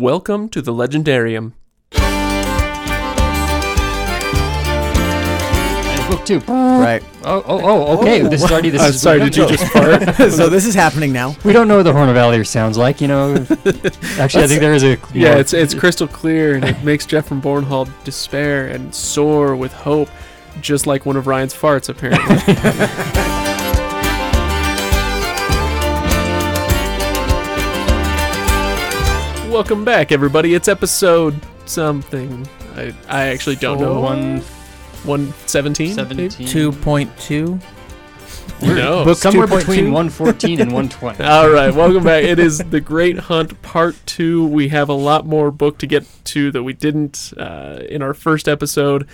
Welcome to the Legendarium. Book two. Right. Oh, oh, oh, okay. This is already this. I'm is sorry, did you just fart? so this is happening now. We don't know what the Horn of Valere sounds like, you know. Actually, I think there is a. Yeah, more- it's it's crystal clear, and it makes Geofram Bornhald despair and soar with hope, just like one of Ryan's farts, apparently. Welcome back, everybody. It's episode something. I, I actually don't know. one 117? maybe? seventeen. Two point two. No. Book somewhere 2.2? between one fourteen and one twenty. All right, welcome back. It is The Great Hunt Part 2. We have a lot more book to get to that we didn't uh, in our first episode.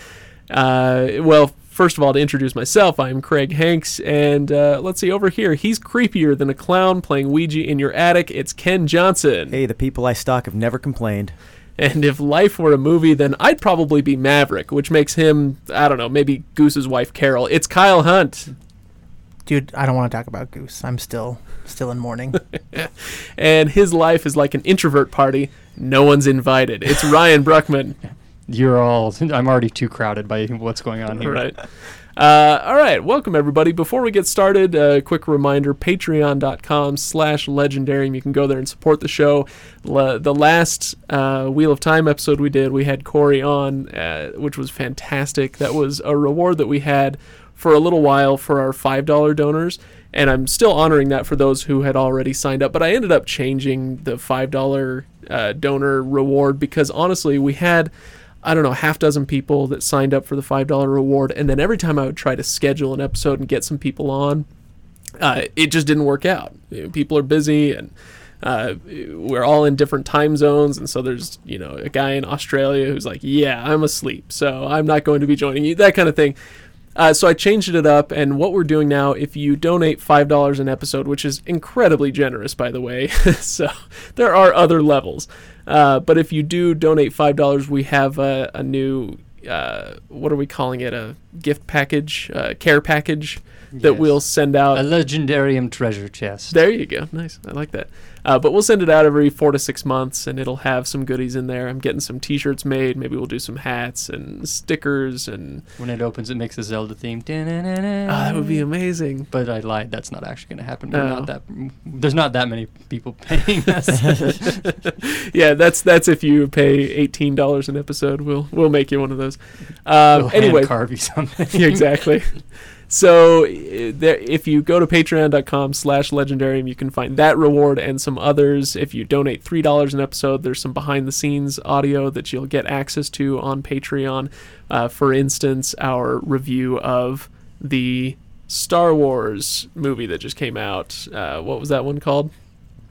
Uh, well, first of all, to introduce myself, I'm Craig Hanks, and uh, let's see, over here, he's creepier than a clown playing Ouija in your attic. It's Ken Johnson. Hey, the people I stalk have never complained. And if life were a movie, then I'd probably be Maverick, which makes him, I don't know, maybe Goose's wife, Carol. It's Kyle Hunt. Dude, I don't want to talk about Goose. I'm still still in mourning. And his life is like an introvert party. No one's invited. It's Ryan Bruckman. You're all. I'm already too crowded by what's going on here. Right. Uh, all right. Welcome, everybody. Before we get started, a quick reminder, patreon.com slash legendarium. You can go there and support the show. The last uh, Wheel of Time episode we did, we had Corey on, uh, which was fantastic. That was a reward that we had for a little while for our $5 donors. And I'm still honoring that for those who had already signed up. But I ended up changing the $5 uh, donor reward because honestly, we had I don't know, half dozen people that signed up for the $5 reward. And then every time I would try to schedule an episode and get some people on, uh, it just didn't work out. You know, People are busy and uh, we're all in different time zones. And so there's, you know, a guy in Australia who's like, yeah, I'm asleep. So I'm not going to be joining you, that kind of thing. Uh, so I changed it up, and what we're doing now, if you donate five dollars an episode, which is incredibly generous, by the way, so there are other levels, uh, but if you do donate five dollars, we have a, a new, uh, what are we calling it, a gift package, uh, care package that Yes. we'll send out. A legendarium treasure chest. There you go. Nice. I like that. Uh, but we'll send it out every four to six months, and it'll have some goodies in there. I'm getting some T-shirts made. Maybe we'll do some hats and stickers, and When it opens, it makes a Zelda theme. oh, that would be amazing. But I lied. That's not actually going to happen. We're Oh. not that. There's not that many people paying us. yeah, that's that's if you pay eighteen dollars an episode, we'll we'll make you one of those. Um, We'll anyway, carve you something. Exactly. So uh, there, if you go to patreon.com slash legendarium, you can find that reward and some others. If you donate $3 an episode, there's some behind the scenes audio that you'll get access to on Patreon. Uh, for instance, our review of the Star Wars movie that just came out. Uh, what was that one called?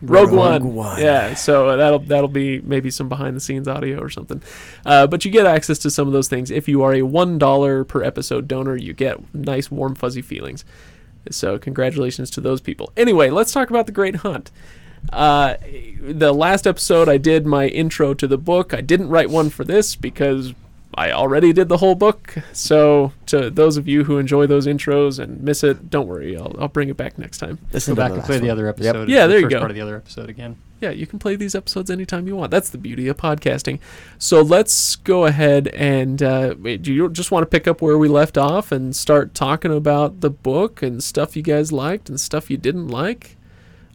Rogue, Rogue One. One. Yeah, so that'll that'll be maybe some behind the scenes audio or something. Uh, but you get access to some of those things. If you are a one dollar per episode donor, you get nice warm fuzzy feelings. So congratulations to those people. Anyway, let's talk about the Great Hunt. Uh, the last episode, I did my intro to the book. I didn't write one for this because I already did the whole book. So to those of you who enjoy those intros and miss it, don't worry. I'll, I'll bring it back next time. Listen Go back and last play the one. other Yep. episode. Yeah, the there you first go. Part of the other episode again. Yeah, you can play these episodes anytime you want. That's the beauty of podcasting. So let's go ahead and uh, wait, do you just want to pick up where we left off and start talking about the book and stuff you guys liked and stuff you didn't like?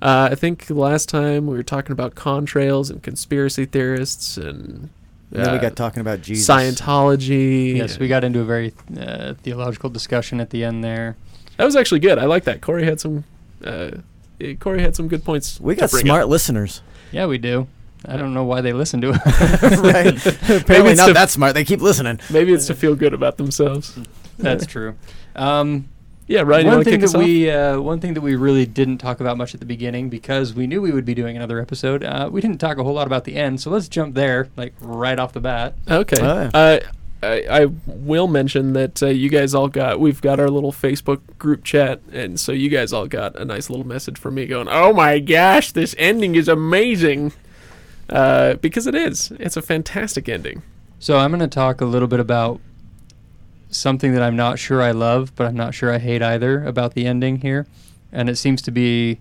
Uh, I think last time we were talking about contrails and conspiracy theorists and, And then we uh, got talking about Jesus. Scientology. Yes, we got into a very uh, theological discussion at the end there. That was actually good. I like that. Corey had some. Uh, eh, Corey had some good points. We got smart up. listeners. Yeah, we do. I don't know why they listen to it. right. Apparently not to- that smart. They keep listening. Maybe it's to feel good about themselves. That's true. Um, Yeah, Ryan. one want thing kick us that off? we uh, one thing that we really didn't talk about much at the beginning because we knew we would be doing another episode. Uh, we didn't talk a whole lot about the end, so let's jump there, like right off the bat. Okay. Oh, yeah. Uh, I, I will mention that uh, you guys all got we've got our little Facebook group chat, and so you guys all got a nice little message from me going, "Oh my gosh, this ending is amazing," uh, because it is. It's a fantastic ending. So I'm going to talk a little bit about something that I'm not sure I love, but I'm not sure I hate either about the ending here, and it seems to be,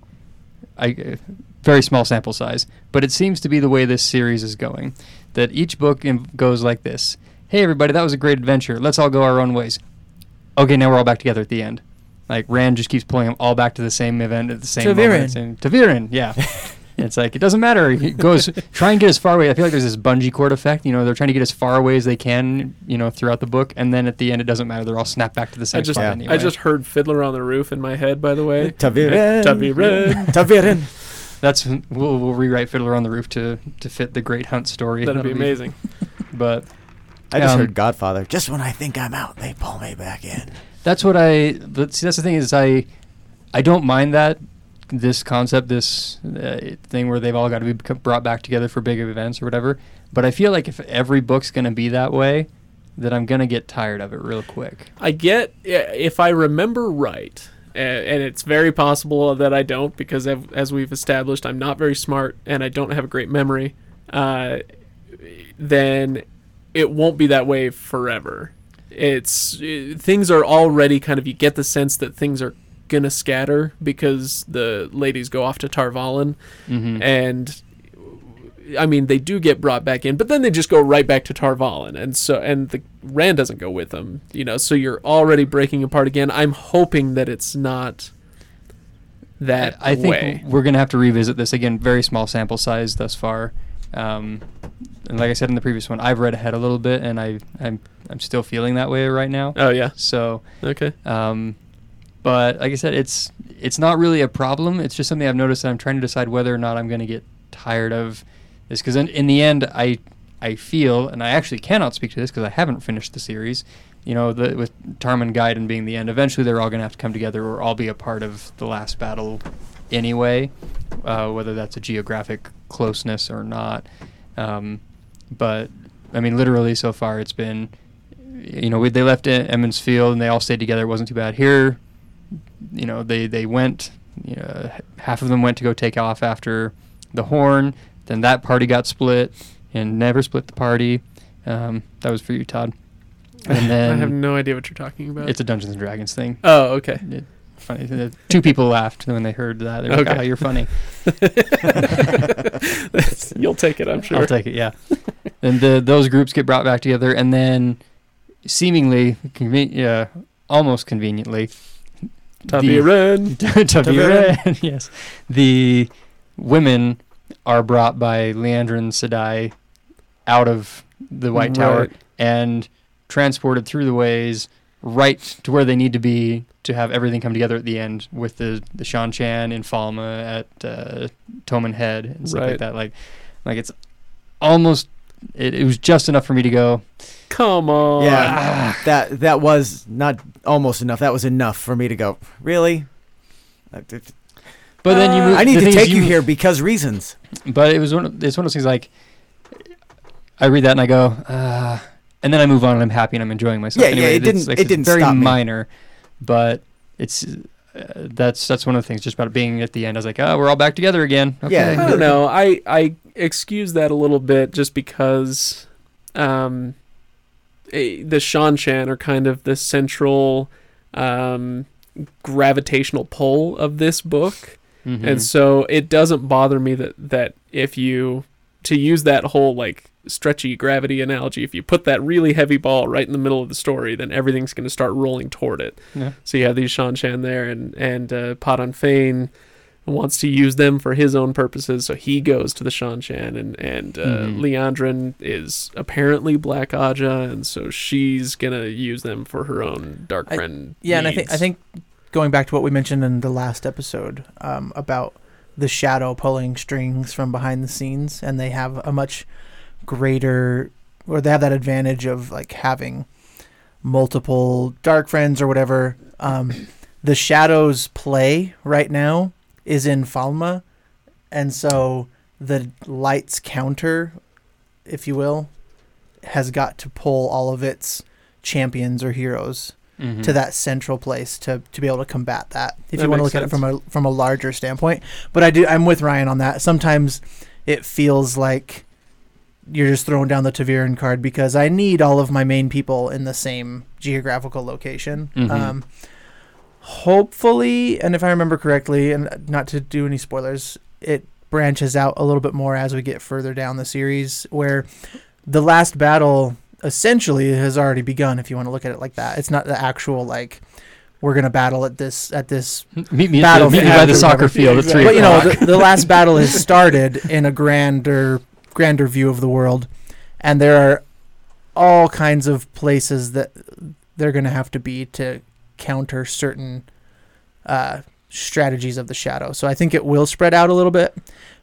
I very small sample size, but it seems to be the way this series is going. That each book goes like this: Hey, everybody, that was a great adventure. Let's all go our own ways. Okay, now we're all back together at the end. Like Rand just keeps pulling them all back to the same event at the same ta'veren. moment. Same, ta'veren, yeah. it's like it doesn't matter. He goes try and get as far away. I feel like there's this bungee cord effect. You know, they're trying to get as far away as they can. You know, throughout the book, and then at the end, it doesn't matter. They're all snapped back to the same I just spot Yeah. anyway. I just heard Fiddler on the Roof in my head. By the way, ta'veren. ta'veren. ta'veren. That's we'll, we'll rewrite Fiddler on the Roof to to fit the Great Hunt story. That'd be That'll amazing. But I just Um, heard Godfather. Just when I think I'm out, they pull me back in. that's what I. But see, that's the thing is I, I don't mind that this concept, this uh, thing where they've all got to be brought back together for big events or whatever. But I feel like if every book's gonna be that way, that I'm gonna get tired of it real quick. I get if I remember right, and it's very possible that I don't because as we've established, I'm not very smart and I don't have a great memory. Uh, then it won't be that way forever. It's uh, things are already kind of you get the sense that things are gonna scatter because the ladies go off to Tar Valon Mm-hmm. and I mean they do get brought back in, but then they just go right back to Tar Valon, and so and the Rand doesn't go with them, you know. So you're already breaking apart again. I'm hoping that it's not that I, I think way. we're gonna have to revisit this again. Very small sample size thus far. Um, and like I said in the previous one, I've read ahead a little bit, and I I'm I'm still feeling that way right now. Oh yeah, So, okay. um, but like I said, it's it's not really a problem. It's just something I've noticed that I'm trying to decide whether or not I'm going to get tired of this. Because in, in the end, I I feel, and I actually cannot speak to this because I haven't finished the series. You know, the, with Tarmon Gai'don being the end, eventually they're all going to have to come together or all be a part of the last battle anyway, uh, whether that's a geographic closeness or not. Um, but I mean, literally so far it's been, you know, we, they left Emond's Field and they all stayed together. It wasn't too bad. Here, you know, they they went. You know, half of them went to go take off after the horn. Then that party got split and never split the party. Um, that was for you, Todd. And then I have no idea what you're talking about. it's a Dungeons and Dragons thing. oh okay. It, funny. Two people laughed when they heard that. They were like, Okay. "Oh, you're funny. You'll take it, I'm sure. I'll take it. Yeah. and the those groups get brought back together, and then seemingly, conven- yeah, almost conveniently, ta'veren. ta'veren, yes, the women are brought by Liandrin Sedai out of the White Tower Right. and transported through the ways right to where they need to be to have everything come together at the end with the the Seanchan in Falme at uh, Toman Head and stuff Right. like that. Like, like it's almost it, it was just enough for me to go. Come on. Yeah, that that was not almost enough. That was enough for me to go. Really? But then you Uh, move. I need the to take you here because reasons. But it was one. Of, it's one of those things like I read that and I go, uh, and then I move on and I'm happy and I'm enjoying myself. Yeah, yeah, anyway, it didn't- like it didn't very stop me. minor, but it's uh, that's that's one of the things just about being at the end. I was like, oh, we're all back together again. Okay. Yeah. I don't know. I I excuse that a little bit just because um the Seanchan are kind of the central um gravitational pull of this book. Mhm. And so it doesn't bother me that that if you to use that whole like stretchy gravity analogy, if you put that really heavy ball right in the middle of the story, then everything's going to start rolling toward it. Yeah. So you have these Seanchan there, and and uh, Padan Fain wants to use them for his own purposes, so he goes to the Seanchan, and and uh, Mhm. Liandrin is apparently Black Ajah, and so she's gonna use them for her own Dark I- Friend. Yeah, and I think I think going back to what we mentioned in the last episode um, about the shadow pulling strings from behind the scenes, and they have a much greater, or they have that advantage of like having multiple dark friends or whatever. Um, the shadows play right now is in Falme, and so the lights counter, if you will, has got to pull all of its champions or heroes Mhm. to that central place to, to be able to combat that. If That you want to look at it from a from a larger standpoint, but I do I'm with Ryan on that. Sometimes it feels like you're just throwing down the ta'veren card because I need all of my main people in the same geographical location. Mhm. Um, hopefully, and if I remember correctly, and not to do any spoilers, it branches out a little bit more as we get further down the series, where the last battle essentially has already begun. If you want to look at it like that, it's not the actual like we're gonna battle at this at this Meet me, at the, meet me by the soccer field at three but you know the, the last battle has started in a grander grander view of the world and there are all kinds of places that they're going to have to be to counter certain uh, strategies of the shadow. So i think it will spread out a little bit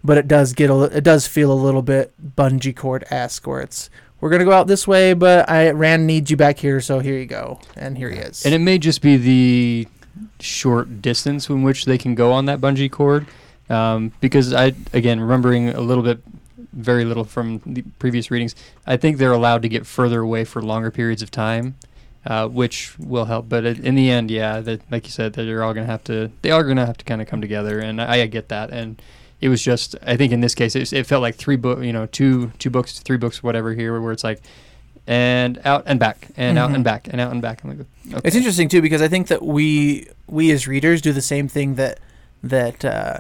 but it does get a it does feel a little bit bungee cord esque where it's we're going to go out this way but i rand needs you back here so here you go. And here he is. And it may just be the short distance in which they can go on that bungee cord. Um, because I, again, remembering a little bit, very little from the previous readings, I think they're allowed to get further away for longer periods of time, uh, which will help. But in the end, yeah, that like you said, that they're all gonna have to, they are gonna have to kind of come together, and I, I get that. And it was just, I think in this case, it, it felt like three book, you know, two two books, three books, whatever here, where it's like. And out and back, and out Mhm. and back, and out and back. I'm like, okay. It's interesting too because I think that we we as readers do the same thing that that uh,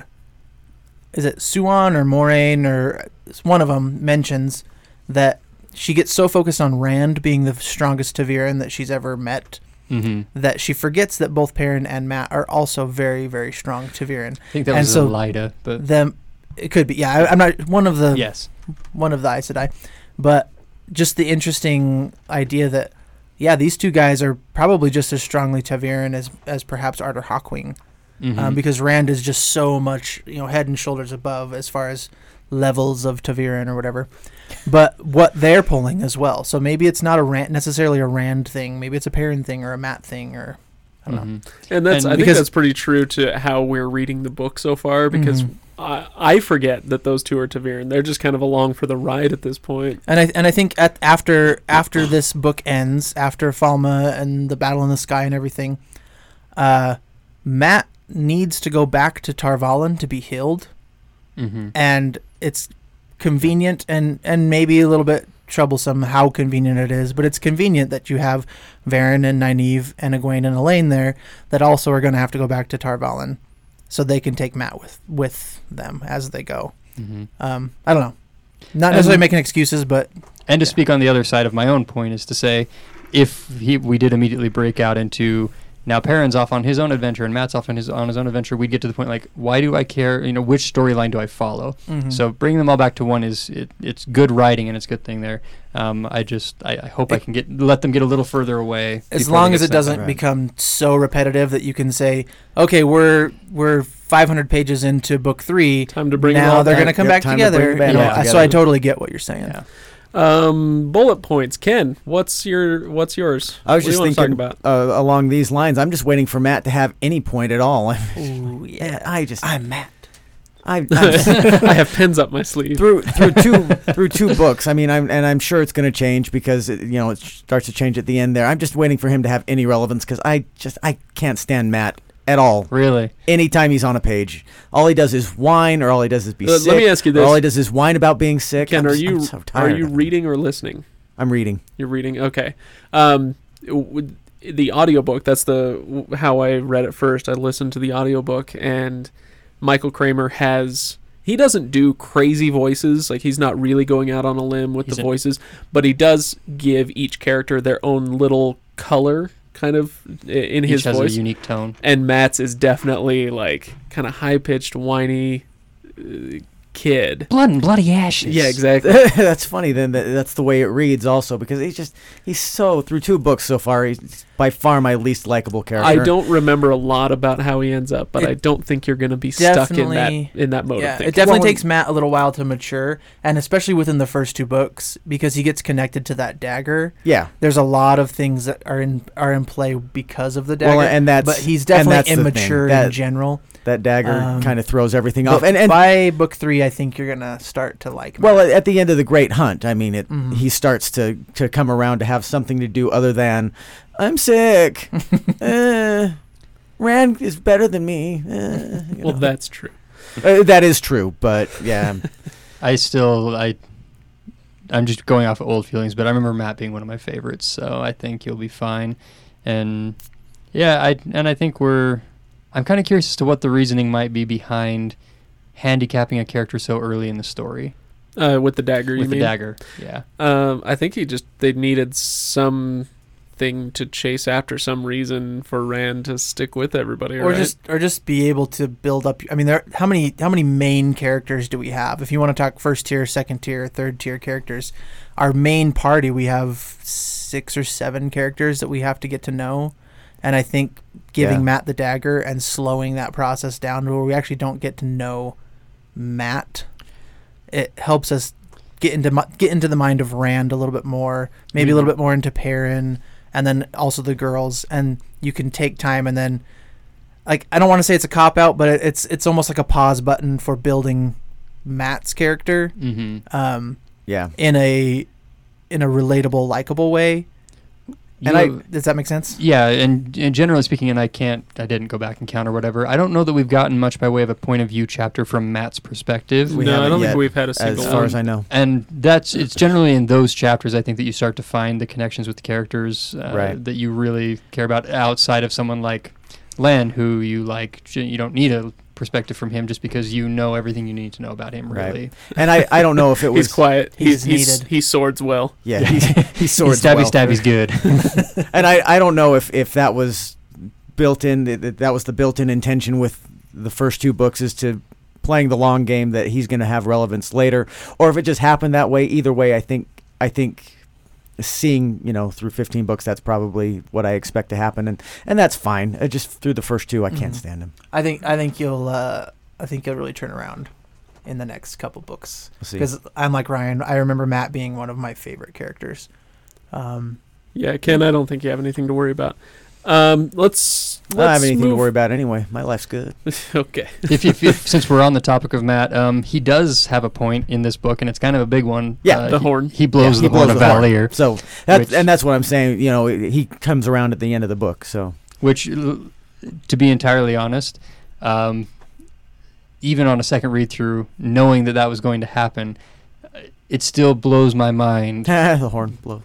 is it Siuan or Moiraine or one of them mentions that she gets so focused on Rand being the strongest ta'veren that she's ever met Mm-hmm. that she forgets that both Perrin and Mat are also very very strong ta'veren. I think that And was so- but Them it could be yeah I, I'm not one of the yes, one of the Aes Sedai, but just the interesting idea that yeah these two guys are probably just as strongly ta'veren as as perhaps Arthur Hawkwing Mhm. um, because Rand is just so much you know head and shoulders above as far as levels of ta'veren or whatever. But what they're pulling as well. So maybe it's not a Rand necessarily a Rand thing. Maybe it's a Perrin thing or a Mat thing or I don't know. Mhm. And that's And I think because- that's pretty true to how we're reading the book so far because Mhm. I, I forget that those two are ta'veren. They're just kind of along for the ride at this point. And I and I think at after after this book ends, after Falme and the battle in the sky and everything, uh, Mat needs to go back to Tar Valon to be healed, Mhm. and it's convenient and and maybe a little bit troublesome how convenient it is, but it's convenient that you have Verin and Nynaeve and Egwene and Elayne there that also are going to have to go back to Tar Valon, so they can take Mat with with them as they go. Mhm. Um, I don't know, not necessarily And- making excuses, but And to Yeah. speak on the other side of my own point is to say, if he, we did immediately break out into now Perrin's off on his own adventure and Mat's off on his on his own adventure, we'd get to the point like, why do I care? You know, which storyline do I follow? Mhm. So bringing them all back to one is it, it's good writing and it's a good thing there. Um, I just I, I hope I can get let them get a little further away. as long as it doesn't back. Right. become so repetitive that you can say, okay, we're we're 500 pages into book three. Time to bring it now all they're going to come Yep, back time to bring together. it back You know, all I- So. I totally get what you're saying. Yeah. Um, bullet points. Ken, what's your what's yours? I was What do you just talk thinking about. uh, along these lines. I'm just waiting for Mat to have any point at all. Ooh, yeah, I just I'm Mat. I, I'm, I have pins up my sleeve. through through two through two books. I mean, I'm and I'm sure it's going to change because it, you know it starts to change at the end there. I'm just waiting for him to have any relevance because I just I can't stand Mat at all. Really, Anytime he's on a page, all he does is whine, or all he does is be Uh, sick. let me ask you or all he does is whine about being sick. Ken, I'm are just- you I'm so are tired you of it. reading or listening? I'm reading. You're reading. Okay. Um, w- the audiobook. That's the w- how I read it first. I listened to the audiobook, and Michael Kramer has. He doesn't do crazy voices. Like he's not really going out on a limb with He's the a- voices, but he does give each character their own little color, kind of in his each has voice. a unique tone. and Mat's is definitely like kind of high pitched, whiny uh, kid. Blood and bloody ashes. Yeah, exactly. that's funny. Then that, that's the way it reads, also because he's just he's so through two books so far. He's by far my least likable character. I don't remember a lot about how he ends up, but It I don't think you're going to be stuck in that in that mode Yeah, of it definitely Well, takes Mat a little while to mature, and especially within the first two books because he gets connected to that dagger. Yeah. There's a lot of things that are in are in play because of the dagger. Well, and that's but he's and definitely that's immature in That general. That dagger Um, kind of throws everything off. And and by book three, I think you're gonna start to like. well, Mat. at the end of the Great Hunt, I mean, it Mhm. he starts to to come around to have something to do other than I'm sick. uh, Rand is better than me. Uh, well, know. that's true. Uh, that is true, but yeah, I still I I'm just going off of old feelings, but I remember Mat being one of my favorites, so I think you'll be fine. And yeah, I and I think we're I'm kind of curious as to what the reasoning might be behind handicapping a character so early in the story Uh, with the dagger, you with the mean? dagger. Yeah. Um, I think he just they needed some thing to chase after, some reason for Rand to stick with everybody. or right? just or just be able to build up i mean there how many how many main characters do we have if you want to talk first tier second tier third tier characters our main party we have six or seven characters that we have to get to know and i think giving Yeah. mat the dagger and slowing that process down to where we actually don't get to know mat it helps us get into get into the mind of rand a little bit more maybe a little Mhm. bit more into perrin and then also the girls and you can take time and then like I don't want to say it's a cop out, but it's it's almost like a pause button for building Mat's character Mm-hmm. um, Yeah. in a in a relatable, likable way. And I does that make sense? Yeah, and, and generally speaking, and I can't, I didn't go back and count or whatever. I don't know that we've gotten much by way of a point of view chapter from Mat's perspective. We no, I don't yet, think we've had a single. As far one. as I know. and that's it's generally in those chapters I think that you start to find the connections with the characters uh, Right. that you really care about outside of someone like Lan, who you like, you don't need a perspective from him just because you know everything you need to know about him. Right. Really, And I, I don't know if it was He's quiet. He's He's, he's needed. he swords well. Yeah, he's, he swords stabby well. stabby's good. and I, I don't know if, if that was built in that that was the built-in intention with the first two books is to playing the long game that he's going to have relevance later or if it just happened that way either way I think I think seeing you know through 15 books that's probably what I expect to happen and and that's fine uh, just through the first two I can't Mhm. stand him I think I think you'll uh, I think you'll really turn around in the next couple books we'll because I'm like Ryan. I remember Mat being one of my favorite characters. Um, Yeah, Ken, I don't think you have anything to worry about. Um, let's. I don't have let's anything to worry about anyway my life's good okay. if, if, if since we're on the topic of Mat, um, he does have a point in this book, and it's kind of a big one. Yeah, Uh, the he- horn. He blows Yeah, the horn of the horn. Valere. so that's Which- and that's what I'm saying you know he comes around at the end of the book so which to be entirely honest um, even on a second read through knowing that that was going to happen uh, it still blows my mind the horn blow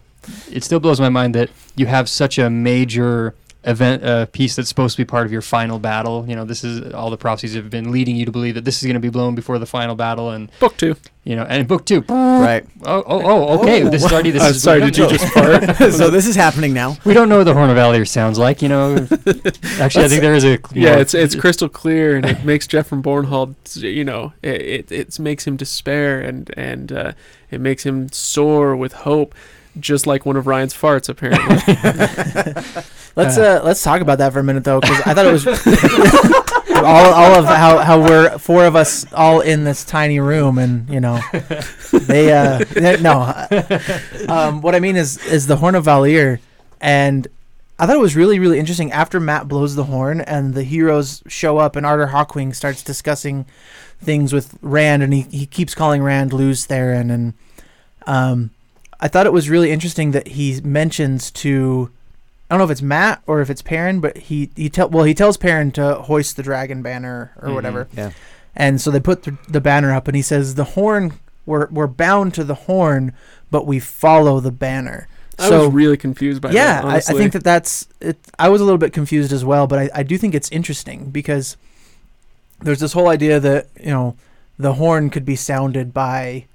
it still blows my mind that you have such a major event uh, piece that's supposed to be part of your final battle you know this is all the prophecies have been leading you to believe that this is going to be blown before the final battle and Book two. you know and book two right oh oh, oh okay Oh. this is already this Uh, is sorry, did you just fart? so this is happening now we don't know what the horn of Valere sounds like you know actually I think there is a Yeah, more- it's it's crystal clear, and it makes Geofram Bornhald. You know, it it, it makes him despair, and and uh, it makes him soar with hope, just like one of Ryan's farts, apparently. let's uh, let's talk about that for a minute though, because I thought it was all all of how how we're four of us all in this tiny room, and you know they uh they- no. uh, Um, what I mean is is the horn of Valere, and I thought it was really really interesting after Mat blows the horn and the heroes show up and Arthur Hawkwing starts discussing things with Rand and he, he keeps calling Rand Lews Therin and um I thought it was really interesting that he mentions to I don't know if it's Mat or if it's Perrin, but he he tell well he tells Perrin to hoist the dragon banner or Mhm. whatever. Yeah. And so they put the, the banner up and he says the horn we're we're bound to the horn, but we follow the banner. I So was really confused by yeah, that. I, I think that that's it. I was a little bit confused as well, but I, I do think it's interesting because there's this whole idea that you know the horn could be sounded by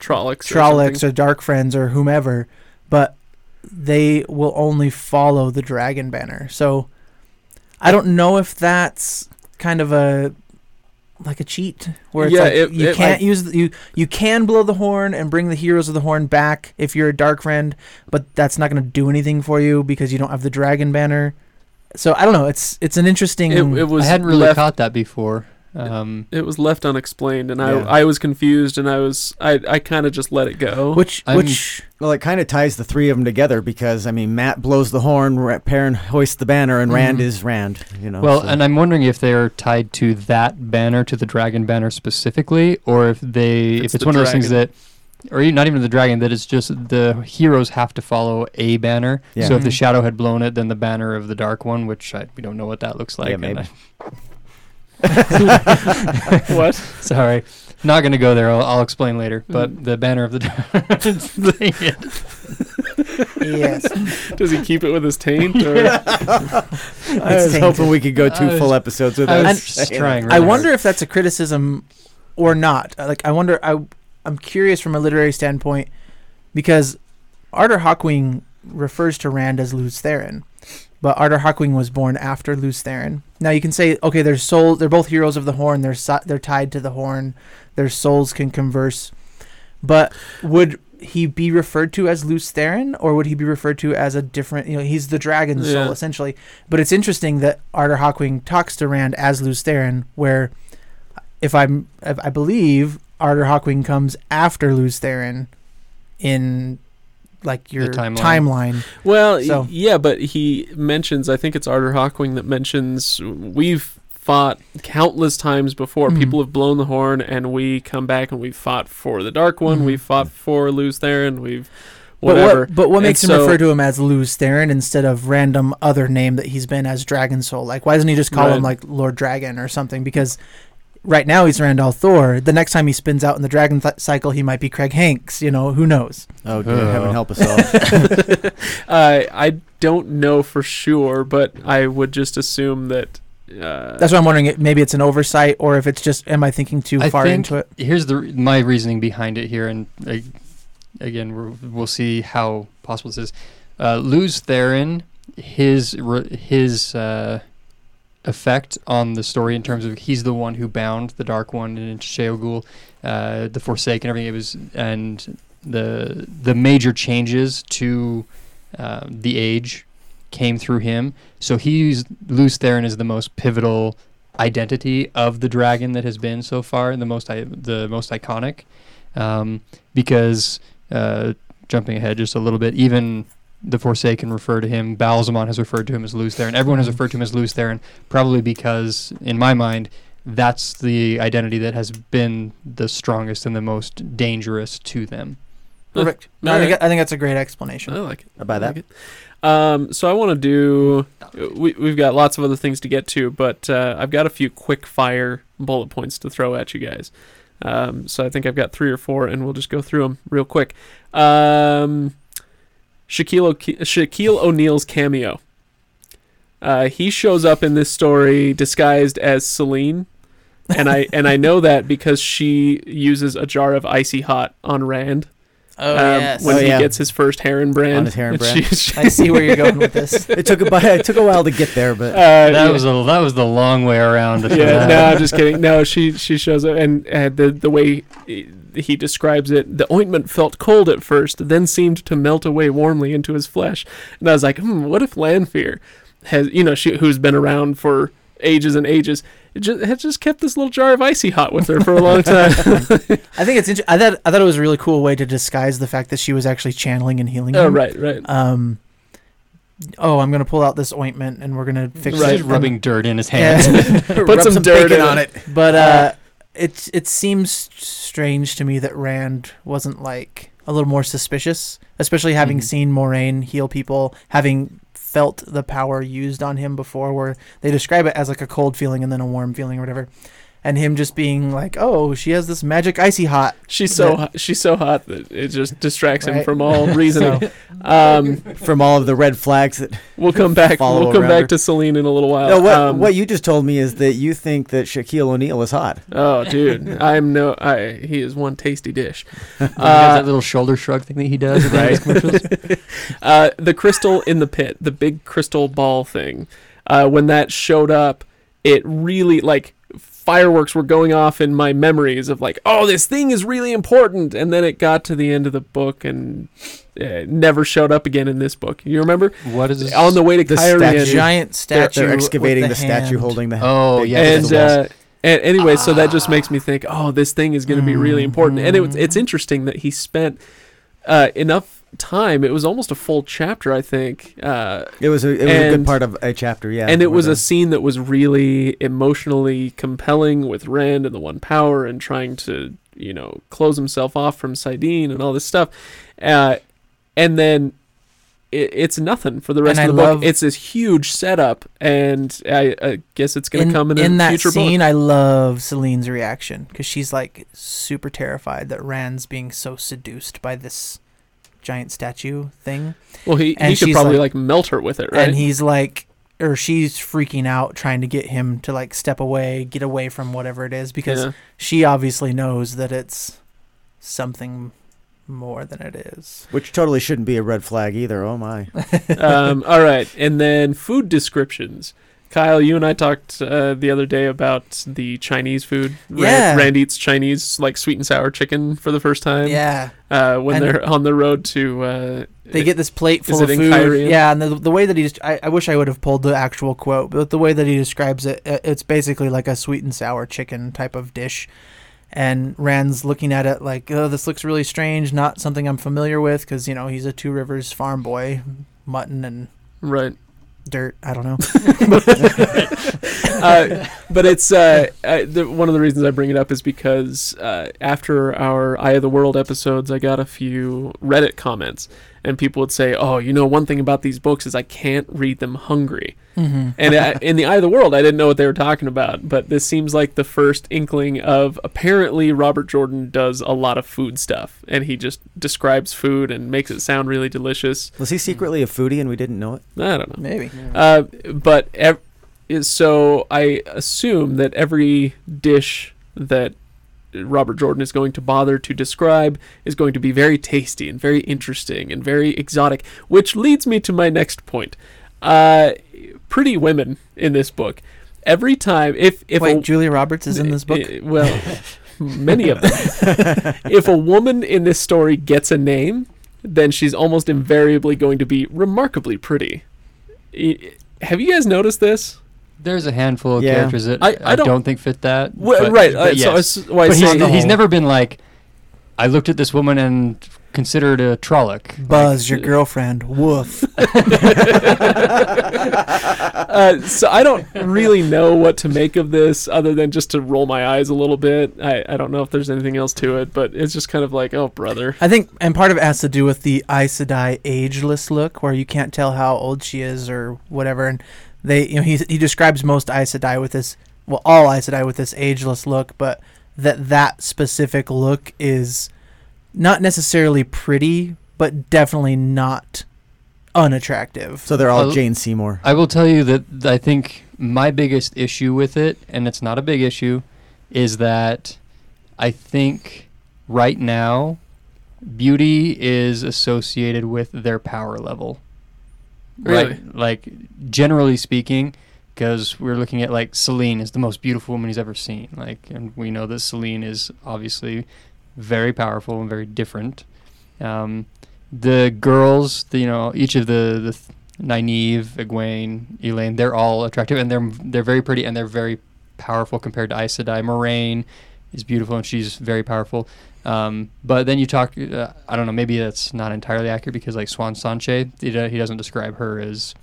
Trollocs. or Trollocs something. or Dark Friends or whomever, but they will only follow the dragon banner. So I don't know if that's kind of a like a cheat where it's Yeah, like it- you it- can't I- use the, you you can blow the horn and bring the heroes of the horn back if you're a dark friend, but that's not going to do anything for you because you don't have the dragon banner. So I don't know. It's it's an interesting. It, it was I hadn't really left, caught that before. Um, It was left unexplained, and Yeah. I I was confused, and I was I I kind of just let it go. which I'm- which Well, it kind of ties the three of them together because I mean, Mat blows the horn, Perrin hoists the banner, and Rand Mhm. is Rand. You know. well, so- and I'm wondering if they're tied to that banner, to the dragon banner specifically, or if they, It's if it's the one of those things that, or even- not even the dragon, that it's just the heroes have to follow a banner. Yeah. So if the Mhm. shadow had blown it, then the banner of the dark one, which I, we don't know what that looks like. Yeah, and maybe. I- what? sorry, not gonna go there. I'll, I'll explain later. Mm-hmm. But the banner of the. Dang it. yes. Does he keep it with his taint? Or? I was tainted. hoping we could go two I was- full episodes I without was just trying. that. I wonder hard. if that's a criticism or not. Uh, Like I wonder I I'm curious from a literary standpoint because Arthur Hawkwing refers to Rand as Lews Therin. But Arthur Hawkwing was born after Lews Therin. Now you can say, okay, their souls, they're both heroes of the horn. They're si- they're tied to the horn. Their souls can converse. But would he be referred to as Lews Therin, or would he be referred to as a different? You know, he's the dragon soul essentially. But it's interesting that Arthur Hawkwing talks to Rand as Lews Therin, where if I'm, if I believe Arthur Hawkwing comes after Lews Therin in like your timeline. timeline. Well, So- yeah, but he mentions. I think it's Arthur Hawkwing that mentions we've fought countless times before. Mhm. People have blown the horn, and we come back and we've fought for the Dark One. Mhm. We've fought for Lews Therin. We've But whatever. what, but what And makes him so- refer to him as Lews Therin instead of random other name that he's been as Dragon Soul? Like, why doesn't he just call him like Lord Dragon or something? Because right now he's Rand al'Thor. The next time he spins out in the Dragon th- cycle, he might be Craig Hanks. You know, who knows? Oh, dear, Uh. heaven help us all. Uh, I don't know for sure, but I would just assume that. Uh, That's why I'm wondering. If maybe it's an oversight, or if it's just am I thinking too I far think into it? Here's the my reasoning behind it here, and uh, again, we're, we'll see how possible this is. Uh, Lews Therin, his his uh, effect on the story in terms of he's the one who bound the Dark One and Sheol uh, the Forsaken, everything. It was and the the major changes to uh, the age came through him. So he's Lews Therin is the most pivotal identity of the dragon that has been so far, and the most I- the most iconic. Um, because uh, jumping ahead just a little bit, even the Forsaken refer to him. Ba'alzamon has referred to him as Lews Therin. Everyone has referred to him as Lews Therin, probably because, in my mind, that's the identity that has been the strongest and the most dangerous to them. Perfect. No, I Alright. think I think that's a great explanation. I like it. I buy I that. like it. Um, so I want to do. We, we've got lots of other things to get to, but uh, I've got a few quick fire bullet points to throw at you guys. Um, so I think I've got three or four, and we'll just go through them real quick. Um, Shaquille, o- Shaquille O'Neal's cameo. Uh, he shows up in this story disguised as Selene, and I and I know that because she uses a jar of icy hot on Rand Oh um, when Oh, he yeah. gets his first heron brand. On his heron brand. she- she- I see where you're going with this. It took a bu- it took a while to get there, but uh, that yeah. was a that was the long way around. yeah, no, I'm just kidding. No, she she shows up, and uh, the the way he describes it, the ointment felt cold at first, then seemed to melt away warmly into his flesh. And I was like, hmm, what if Lanfear has, you know, she who's been around for ages and ages, it just, had just kept this little jar of icy hot with her for a long time. I think it's. Inter- I thought. I thought it was a really cool way to disguise the fact that she was actually channeling and healing. oh, him. right, right. Um. Oh, I'm gonna pull out this ointment and we're gonna fix Right. it. just rubbing dirt in his Yeah. hands. Put Rub some dirt in on it. it. But uh, it it seems strange to me that Rand wasn't like a little more suspicious, especially having Mhm. seen Moiraine heal people, having felt the power used on him before, where they describe it as like a cold feeling and then a warm feeling or whatever. And him just being like, "Oh, she has this magic icy hot." She's so hot, she's so hot that it just distracts him from all reasoning. So, Um, From all of the red flags that we'll come back. We'll come around back her. to Selene in a little while. no, what Um, what you just told me is that you think that Shaquille O'Neal is hot. Oh, dude, I'm no. I he is one tasty dish. he has Uh, that little shoulder shrug thing that he does. at the end of his commercials. uh, the crystal in the pit, the big crystal ball thing. Uh, when that showed up, it really like fireworks were going off in my memories of like, oh, this thing is really important. And then it got to the end of the book and uh, never showed up again in this book. You remember? What is this? On the way to The Cairhien. statue. giant statue. They're with excavating the, the statue holding the. Oh, big yeah, and crystal uh, and anyway, so that just makes me think, oh, this thing is going to be really important. And it, it's Mhm. interesting that he spent uh, enough time. It was almost a full chapter, I think. Uh, it was a it was a good part of a chapter, yeah. and it was the- a scene that was really emotionally compelling with Rand and the One Power and trying to, you know, close himself off from saidin and all this stuff. Uh, and then it, it's nothing for the rest And of I the love- book. It's this huge setup, and I, I guess it's going to come in, in a that future scene, book. I love Selene's reaction because she's like super terrified that Rand's being so seduced by this giant statue thing, Well, he, And he could she's probably like- like, melt her with it, right? and he's like, or she's freaking out, trying to get him to like step away, get away from whatever it is, because Yeah. she obviously knows that it's something more than it is. Which totally shouldn't be a red flag either. Oh my. um, all right, and then food descriptions. Kyle, you and I talked uh, the other day about the Chinese food. Rand, Yeah. Rand eats Chinese, like sweet and sour chicken for the first time. Yeah, Uh, when And- they're on the road to. Uh, they get this plate full of food. Cairhien? Yeah, and the, the way that he's, I, I wish I would have pulled the actual quote, but the way that he describes it, uh, it's basically like a sweet and sour chicken type of dish. And Rand's looking at it like, oh, this looks really strange, not something I'm familiar with, because you know he's a Two Rivers farm boy, mutton and right. Dirt. I don't know. uh, but it's uh, uh, the, one of the reasons I bring it up is because uh, after our Eye of the World episodes, I got a few Reddit comments, and people would say, "Oh, you know, one thing about these books is I can't read them hungry." mm-hmm. And uh, in the Eye of the World, I didn't know what they were talking about, but this seems like the first inkling of apparently Robert Jordan does a lot of food stuff, and he just describes food and makes it sound really delicious. Was he secretly a foodie and we didn't know it? I don't know. Maybe. Uh, but ev- so I assume that every dish that Robert Jordan is going to bother to describe is going to be very tasty and very interesting and very exotic, which leads me to my next point. Uh, pretty women in this book. Every time, if if Wait, a, Julia Roberts is in this book. uh, well, many of them. if a woman in this story gets a name, then she's almost invariably going to be remarkably pretty. Have you guys noticed this? There's a handful of Yeah. characters that I- I, I don't- don't, think fit that. Well, but- right. but uh, so I yes. s- why I but he's, he's whole- never been like, I looked at this woman and considered a Trolloc. Buzz, your girlfriend. Woof. uh, so I don't really know what to make of this, other than just to roll my eyes a little bit. I, I don't know if there's anything else to it, but it's just kind of like, oh, brother. I think, and part of it has to do with the Aes Sedai ageless look, where you can't tell how old she is or whatever. And they, you know, he he describes most Aes Sedai with this, well, all Aes Sedai with this ageless look, but that that specific look is not necessarily pretty, but definitely not unattractive. So they're all Well- Jane Seymour. I will tell you that I think my biggest issue with it, and it's not a big issue, is that I think right now beauty is associated with their power level. Really? Right? Like generally speaking, because we're looking at like Selene is the most beautiful woman he's ever seen. Like, and we know that Selene is obviously very powerful and very different. Um, the girls, the, you know, each of the the th- Nynaeve, Egwene, Elayne, they're all attractive and they're they're very pretty and they're very powerful compared to Aes Sedai. Moiraine is beautiful and she's very powerful. Um, but then you talk, uh, I don't know, maybe that's not entirely accurate because like Siuan Sanche, he, do- he doesn't describe her as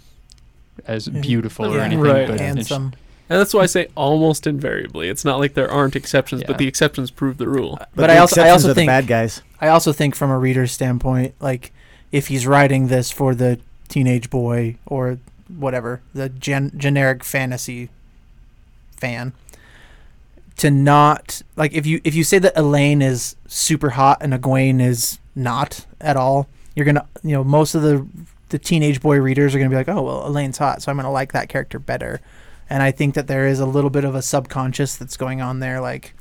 as Mhm. beautiful or anything. Right. But and Handsome. And that's why I say almost invariably. It's not like there aren't exceptions, Yeah. but the exceptions prove the rule. But, the I also, I also the think, bad guys. I also think from a reader's standpoint, like if he's writing this for the teenage boy or whatever, the gen- generic fantasy fan, to not like if you if you say that Elayne is super hot and Egwene is not at all, you're gonna you know most of the the teenage boy readers are gonna be like, oh well, Elayne's hot, so I'm gonna like that character better. And I think that there is a little bit of a subconscious that's going on there, like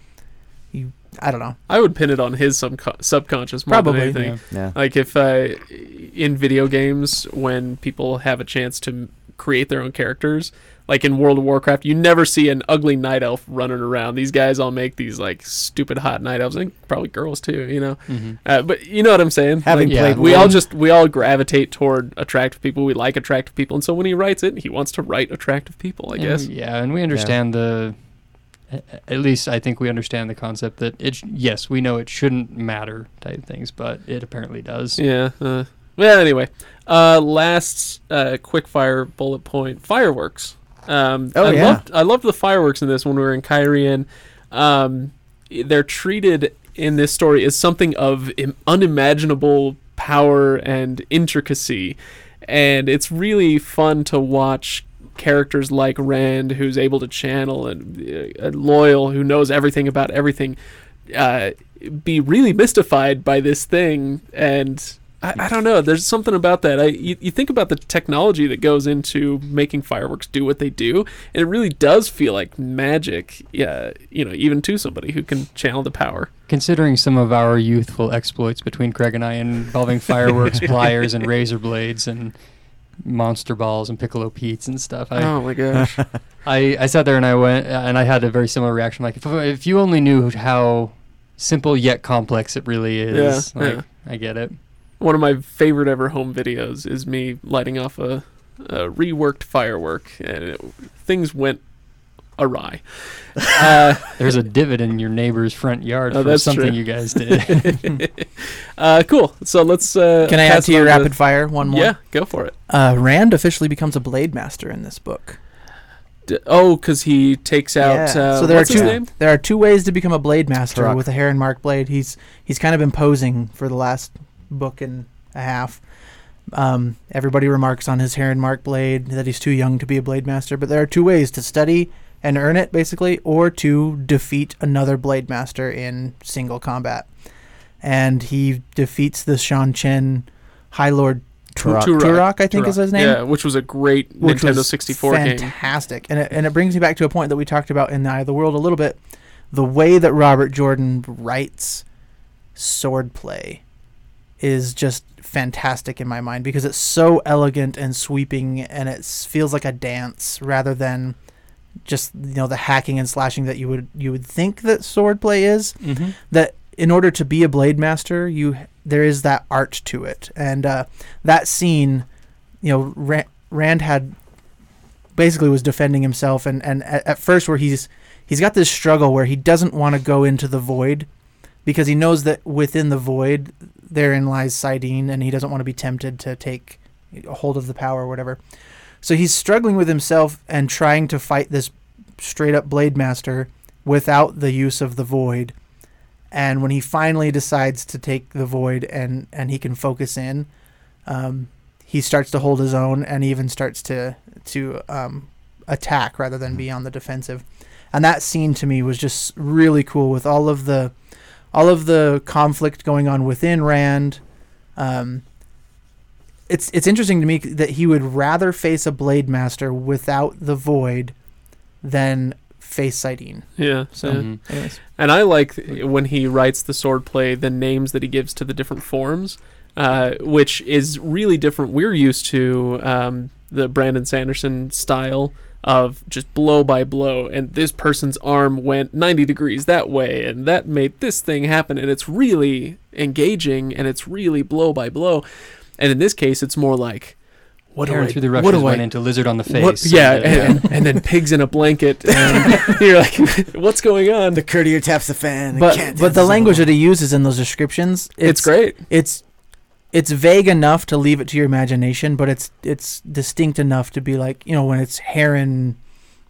you. I don't know. I would pin it on his subcon- subconscious more Probably, than anything. yeah. Yeah. Like if uh, in video games, when people have a chance to create their own characters, like in World of Warcraft, you never see an ugly night elf running around. These guys all make these like stupid hot night elves, and probably girls too, you know. Mhm. Uh, but you know what I'm saying? Having Like, Yeah. played we all just we all gravitate toward attractive people. We like attractive people, and so when he writes it, he wants to write attractive people. I And guess. yeah, and we understand the. At least I think we understand the concept that it. sh- Yes, we know it shouldn't matter type things, but it apparently does. Yeah. Uh, well, anyway, uh, last uh, quick fire bullet point: fireworks. Um, Oh, I yeah. loved I loved the fireworks in this when we were in Cairhien. Um, they're treated in this story as something of Im- unimaginable power and intricacy, and it's really fun to watch characters like Rand, who's able to channel, and uh, Loial, who knows everything about everything, uh, be really mystified by this thing and I, I don't know. There's something about that. I you, you think about the technology that goes into making fireworks do what they do, and it really does feel like magic. Yeah, you know, even to somebody who can channel the power. Considering some of our youthful exploits between Craig and I involving fireworks, pliers, and razor blades, and monster balls and piccolo petes and stuff, I, oh my gosh. I, I sat there and I went and I had a very similar reaction. Like if, if you only knew how simple yet complex it really is, Yeah, like yeah. I get it. One of my favorite ever home videos is me lighting off a, a reworked firework, and it, things went awry. Uh, There's a divot in your neighbor's front yard Oh, for that's something true. you guys did. uh, cool. So let's. Uh, Can I add to your on rapid fire one more? Yeah, go for it. Uh, Rand officially becomes a blade master in this book. D- oh, because he takes out. Yeah. Uh, so there what's are his two. name? There are two ways to become a blade master Turok. with a heron mark blade. He's he's kind of been posing for the last book and a half. Um, everybody remarks on his heron mark blade that he's too young to be a blade master, but there are two ways to study and earn it, basically, or to defeat another blade master in single combat. And he defeats the Seanchan High Lord Turok. Turok. Turok, I think is his name. Yeah, which was a great which Nintendo was 64 game. fantastic. And it, and it brings me back to a point that we talked about in the Eye of the World a little bit. The way that Robert Jordan writes swordplay is just fantastic in my mind because it's so elegant and sweeping and it feels like a dance rather than just you know the hacking and slashing that you would you would think that swordplay is mm-hmm. that in order to be a blade master, you there is that art to it, and uh, that scene, you know, Rand, Rand had basically was defending himself, and and at, at first where he's he's got this struggle where he doesn't want to go into the void because he knows that within the void therein lies saidin, and he doesn't want to be tempted to take hold of the power or whatever. So he's struggling with himself and trying to fight this straight up blade master without the use of the void. And when he finally decides to take the void and and he can focus in um, he starts to hold his own and even starts to to um, attack rather than be on the defensive. And that scene to me was just really cool with all of the all of the conflict going on within Rand um, it's it's interesting to me that he would rather face a blade master without the void than face saidin. Yeah. So. Mhm. And I like th- when he writes the swordplay, the names that he gives to the different forms, uh, which is really different. We're used to um, the Brandon Sanderson style of just blow by blow, and this person's arm went 90 degrees that way, and that made this thing happen, and it's really engaging, and it's really blow by blow. And in this case, it's more like, what do I, through the what do went I, into lizard on the face. what, yeah, and, uh, and, and, and then pigs in a blanket, and you're like, what's going on? The courtier taps the fan. the but cat but taps the language wall. that he uses in those descriptions, It's, great. It's it's vague enough to leave it to your imagination, but it's it's distinct enough to be like you know when it's heron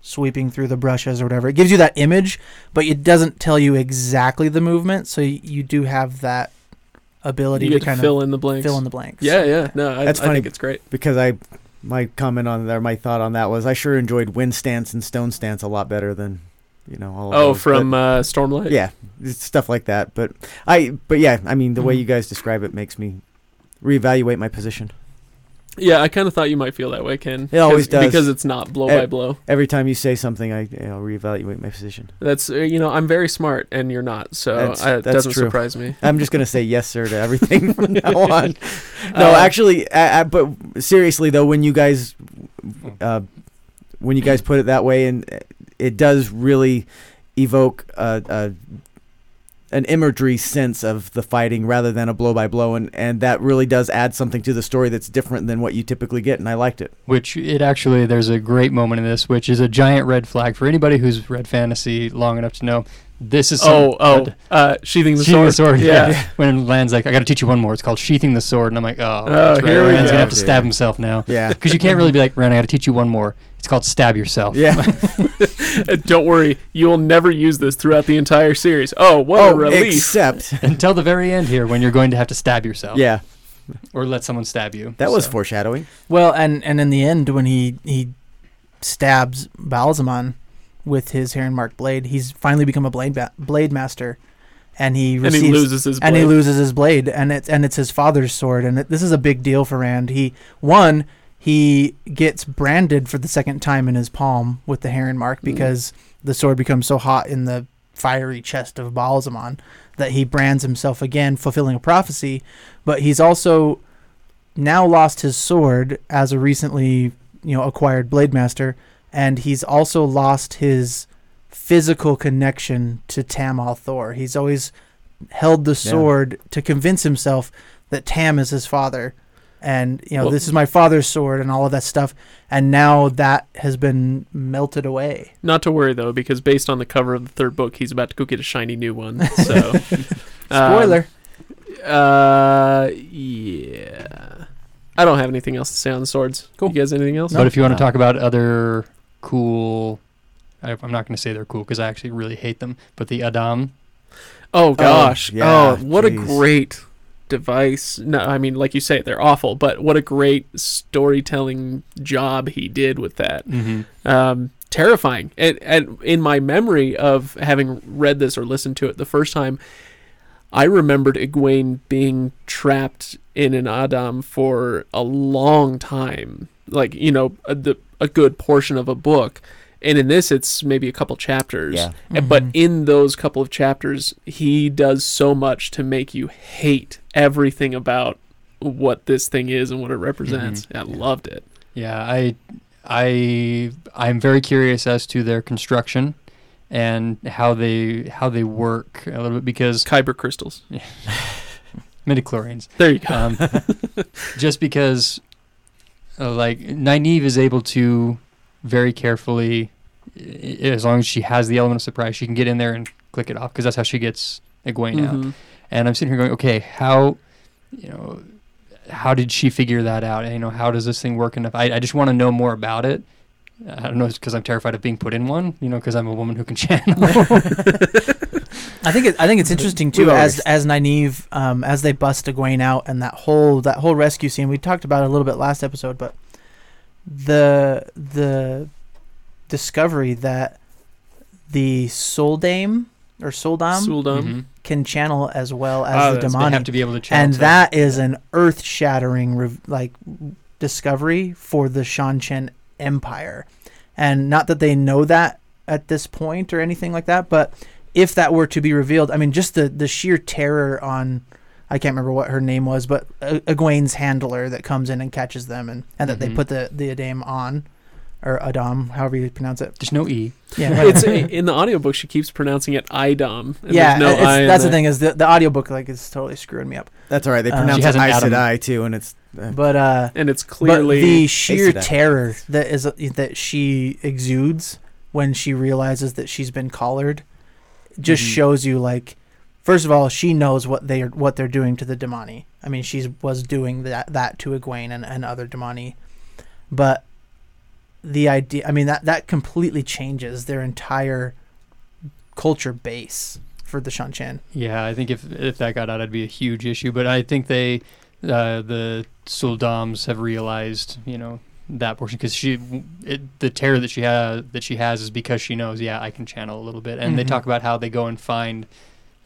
sweeping through the brushes or whatever. It gives you that image, but it doesn't tell you exactly the movement. So you, you do have that ability You to get to kind fill of in the blanks. fill in the blanks. Yeah, yeah. No, I, That's I funny. think it's great. because I my comment on there, my thought on that was I sure enjoyed wind stance and stone stance a lot better than you know all. Of Oh, those, from but- uh, Stormlight. yeah, stuff like that. But I but yeah, I mean the way Mhm. you guys describe it makes me reevaluate my position. yeah. I kind of thought you might feel that way, Ken. It always does. because it's not blow Eh, by blow. Every time you say something, I you know, reevaluate my position. That's uh, you know I'm very smart and you're not, so That's- I, it that's doesn't true. surprise me. I'm just gonna say yes sir to everything from now on. No, Uh, actually, uh, uh, but seriously though, when you guys, uh, when you guys put it that way, and uh, it does really evoke a, a an imagery sense of the fighting rather than a blow by blow, and and that really does add something to the story that's different than what you typically get, and I liked it. Which it actually, there's a great moment in this, which is a giant red flag for anybody who's read fantasy long enough to know. This is some- Oh, oh, uh, uh, sheathing the sheathing sword. the sword. Yeah. Yeah. when Lan's like, I got to teach you one more. It's called sheathing the sword, and I'm like, oh, Oh, that's right. here we go. gonna have to stab himself now Yeah, because you can't really be like, Rand, I got to teach you one more. It's called stab yourself. yeah. Don't worry, you will never use this throughout the entire series. Oh, what a oh, relief! except Until the very end here, when you're going to have to stab yourself. yeah, Or let someone stab you. that was foreshadowing. Well, and and in the end, when he he stabs Ba'alzamon with his heron mark blade, he's finally become a blade ba- blade master, and he and receives he loses his and he loses his blade, and it's and it's his father's sword, and it, this is a big deal for Rand. He one he gets branded for the second time in his palm with the heron mark Mm. because the sword becomes so hot in the fiery chest of Ba'alzamon that he brands himself again, fulfilling a prophecy. But he's also now lost his sword as a recently you know acquired blade master, and he's also lost his physical connection to Tam Thor. He's always held the sword to convince himself that Tam is his father. And you know, Well- this is my father's sword and all of that stuff. And now that has been melted away. Not to worry though, because based on the cover of the third book, he's about to go get a shiny new one. So, um, Spoiler. uh, yeah. I don't have anything else to say on the swords. Cool. You guys, anything else? But if you want to talk about other cool, I, I'm not going to say they're cool because I actually really hate them. But the a'dam, Oh gosh. Oh, yeah, what a great device. No, I mean, like you say, they're awful, but what a great storytelling job he did with that. Um, terrifying. And, and in my memory of having read this or listened to it the first time, I remembered Egwene being trapped in an a'dam for a long time, like you know, a, the, a good portion of a book. And in this, it's maybe a couple chapters. Yeah. And- But in those couple of chapters, he does so much to make you hate everything about what this thing is and what it represents. I loved it. yeah, I, I, I'm very curious as to their construction and how they how they work a little bit because Kyber crystals. midichlorians. There you go. um, just because uh, like Nynaeve is able to very carefully as long as she has the element of surprise she can get in there and click it off because that's how she gets Egwene out. Mhm. and I'm sitting here going okay how you know how did she figure that out? And, you know how does this thing work? Enough I, I just want to know more about it. I don't know it's because I'm terrified of being put in one you know because I'm a woman who can channel. I think it, I think it's interesting too as as Nynaeve um, as they bust Egwene out and that whole that whole rescue scene we talked about it a little bit last episode, but the the discovery that the Soldame or Soldam Suldam. Mhm. can channel as well as Ah, the that's- they damane, have to be able to channel and too. that is an earth shattering rev- like discovery for the Shan Empire, and not that they know that at this point or anything like that, but if that were to be revealed, I mean, just the the sheer terror on. I can't remember what her name was, but Egwene's handler that comes in and catches them, and, and that they Mhm. put the the a'dam on, or a'dam, however you pronounce it. just no E Yeah, it's in the audiobook she keeps pronouncing it idom and yeah. no I that's the there. thing is the the audiobook like is totally screwing me up. That's all right. They Um, pronounce She has it an Aes a'dam. Sedai too, and it's uh, But uh, and it's but clearly the sheer terror that is that she exudes when she realizes that she's been collared just Mhm. shows you like first of all she knows what they are what they're doing to the damane. I mean she was doing that that to Egwene and, and other damane. But the idea I mean that that completely changes their entire culture base for the Seanchan. Yeah, I think if if that got out, it'd be a huge issue. But I think they, uh, the Suldams, have realized, you know, that portion because she, it, the terror that she has that she has is because she knows, yeah, I can channel a little bit. And they Mhm. talk about how they go and find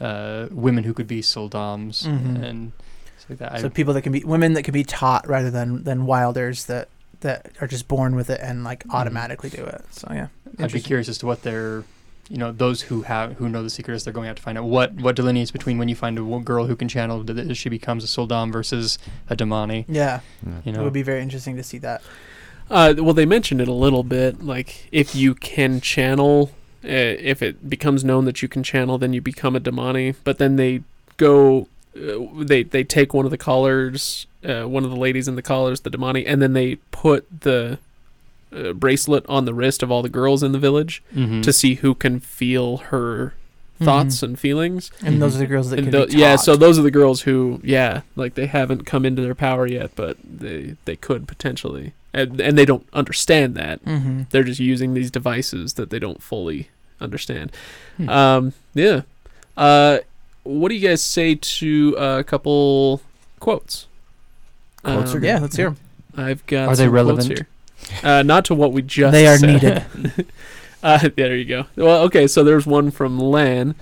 uh, women who could be Suldams Mhm. and stuff like that. I- So people that can be women that can be taught rather than than wilders that that are just born with it and like automatically do it. So yeah, I'd be curious as to what their, you know, those who have who know the secret is they're going out to find out what what delineates between when you find a girl who can channel that she becomes a Suldam versus a damane. Yeah, You know, it would be very interesting to see that. Uh, well, they mentioned it a little bit. Like, if you can channel, if it becomes known that you can channel, then you become a damane. But then they go, uh, they they take one of the collars, uh, one of the ladies in the collars, the damane, and then they put the uh, bracelet on the wrist of all the girls in the village Mhm. to see who can feel her thoughts and feelings. And those are the girls that And can tho- be yeah, so those are the girls who, yeah, like they haven't come into their power yet, but they they could potentially, and and they don't understand that. hmm They're just using these devices that they don't fully understand. Hmm. Um, yeah. Uh, what do you guys say to a couple quotes? Quotes are Um, good. yeah, let's hear 'em. I've got. Are they some quotes relevant? here. Uh, not to what we just. They are said. needed. Uh, there you go. Well, okay, so there's one from Lan.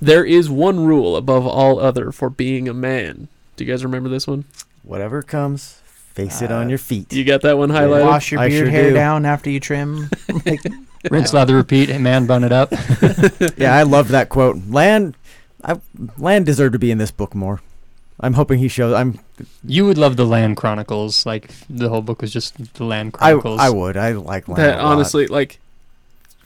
there is one rule above all other for being a man. Do you guys remember this one? Whatever comes, face it Uh, on your feet. You got that one highlighted? Wash your I beard sure hair do. down after you trim. like, Rinse, lather, repeat. Hey, man, bun it up. yeah, I love that quote. Lan, I, Lan deserved to be in this book more. I'm hoping he shows. I'm. You would love the Lan Chronicles. Like the whole book was just the Lan I, Chronicles. I would. I like Lan. that a lot. honestly, like,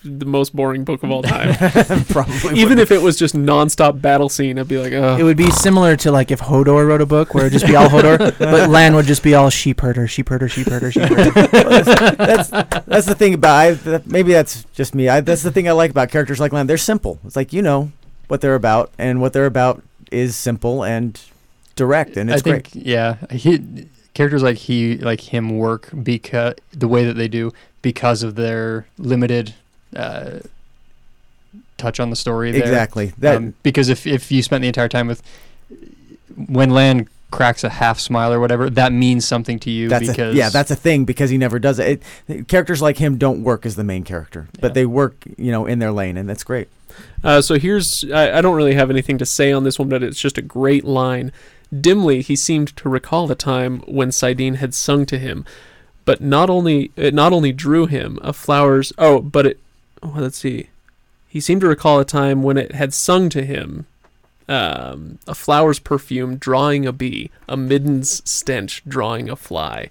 the most boring book of all time. probably. Even if it was just nonstop battle scene, I'd be like, oh. it would be similar to like if Hodor wrote a book where it'd just be all Hodor, but Lan would just be all sheep herder, sheep herder, sheep herder, sheep herder. that's that's the thing about I, that, maybe that's just me. I, that's the thing I like about characters like Lan. They're simple. It's like you know what they're about, and what they're about is simple and direct, and I it's think, great. yeah, he characters like he, like him, work because the way that they do because of their limited uh, touch on the story. There. Exactly. That Um, because if if you spent the entire time with when Lan cracks a half smile or whatever, that means something to you that's because a, yeah, that's a thing because he never does it. it. Characters like him don't work as the main character, but Yeah. they work, you know, in their lane, and that's great. Uh, so here's I, I don't really have anything to say on this one, but it's just a great line. Dimly, he seemed to recall the time when saidin had sung to him, but not only it not only drew him a flowers. Oh, but it. Oh, let's see. He seemed to recall a time when it had sung to him, um, a flower's perfume drawing a bee, a midden's stench drawing a fly.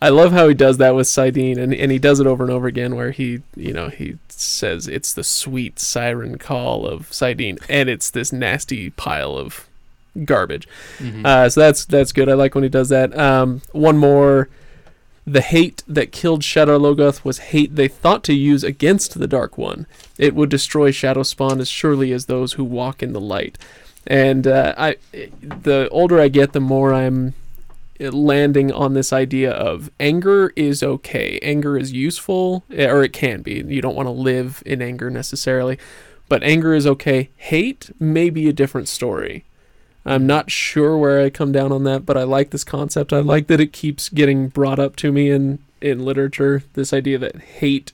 I love how he does that with saidin, and, and he does it over and over again, where he, you know, he says it's the sweet siren call of saidin, and it's this nasty pile of garbage. Mhm. Uh, so that's that's good. I like when he does that. Um, one more. The hate that killed Shadar Logoth was hate they thought to use against the Dark One. It would destroy Shadow Spawn as surely as those who walk in the light. And uh, I, the older I get, the more I'm landing on this idea of anger is okay. Anger is useful, eh, or it can be. You don't want to live in anger necessarily, but anger is okay. Hate may be a different story. I'm not sure where I come down on that, but I like this concept. I like that it keeps getting brought up to me in in literature. This idea that hate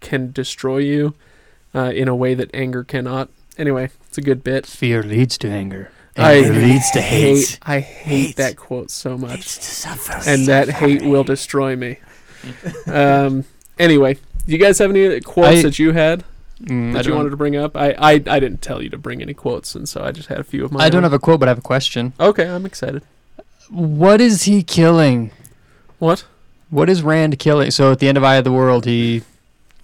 can destroy you uh, in a way that anger cannot. Anyway, it's a good bit. Fear leads to anger. I Anger leads to hate. hate. I hate, Hate. that quote so much, to suffer. and that hate will destroy me. um. Anyway, do you guys have any quotes I- that you had Mm, I that you wanted to bring up? I, I I didn't tell you to bring any quotes, and so I just had a few of my. I don't own. have a quote, but I have a question. Okay, I'm excited. What is he killing? What? What is Rand killing? So at the end of Eye of the World, he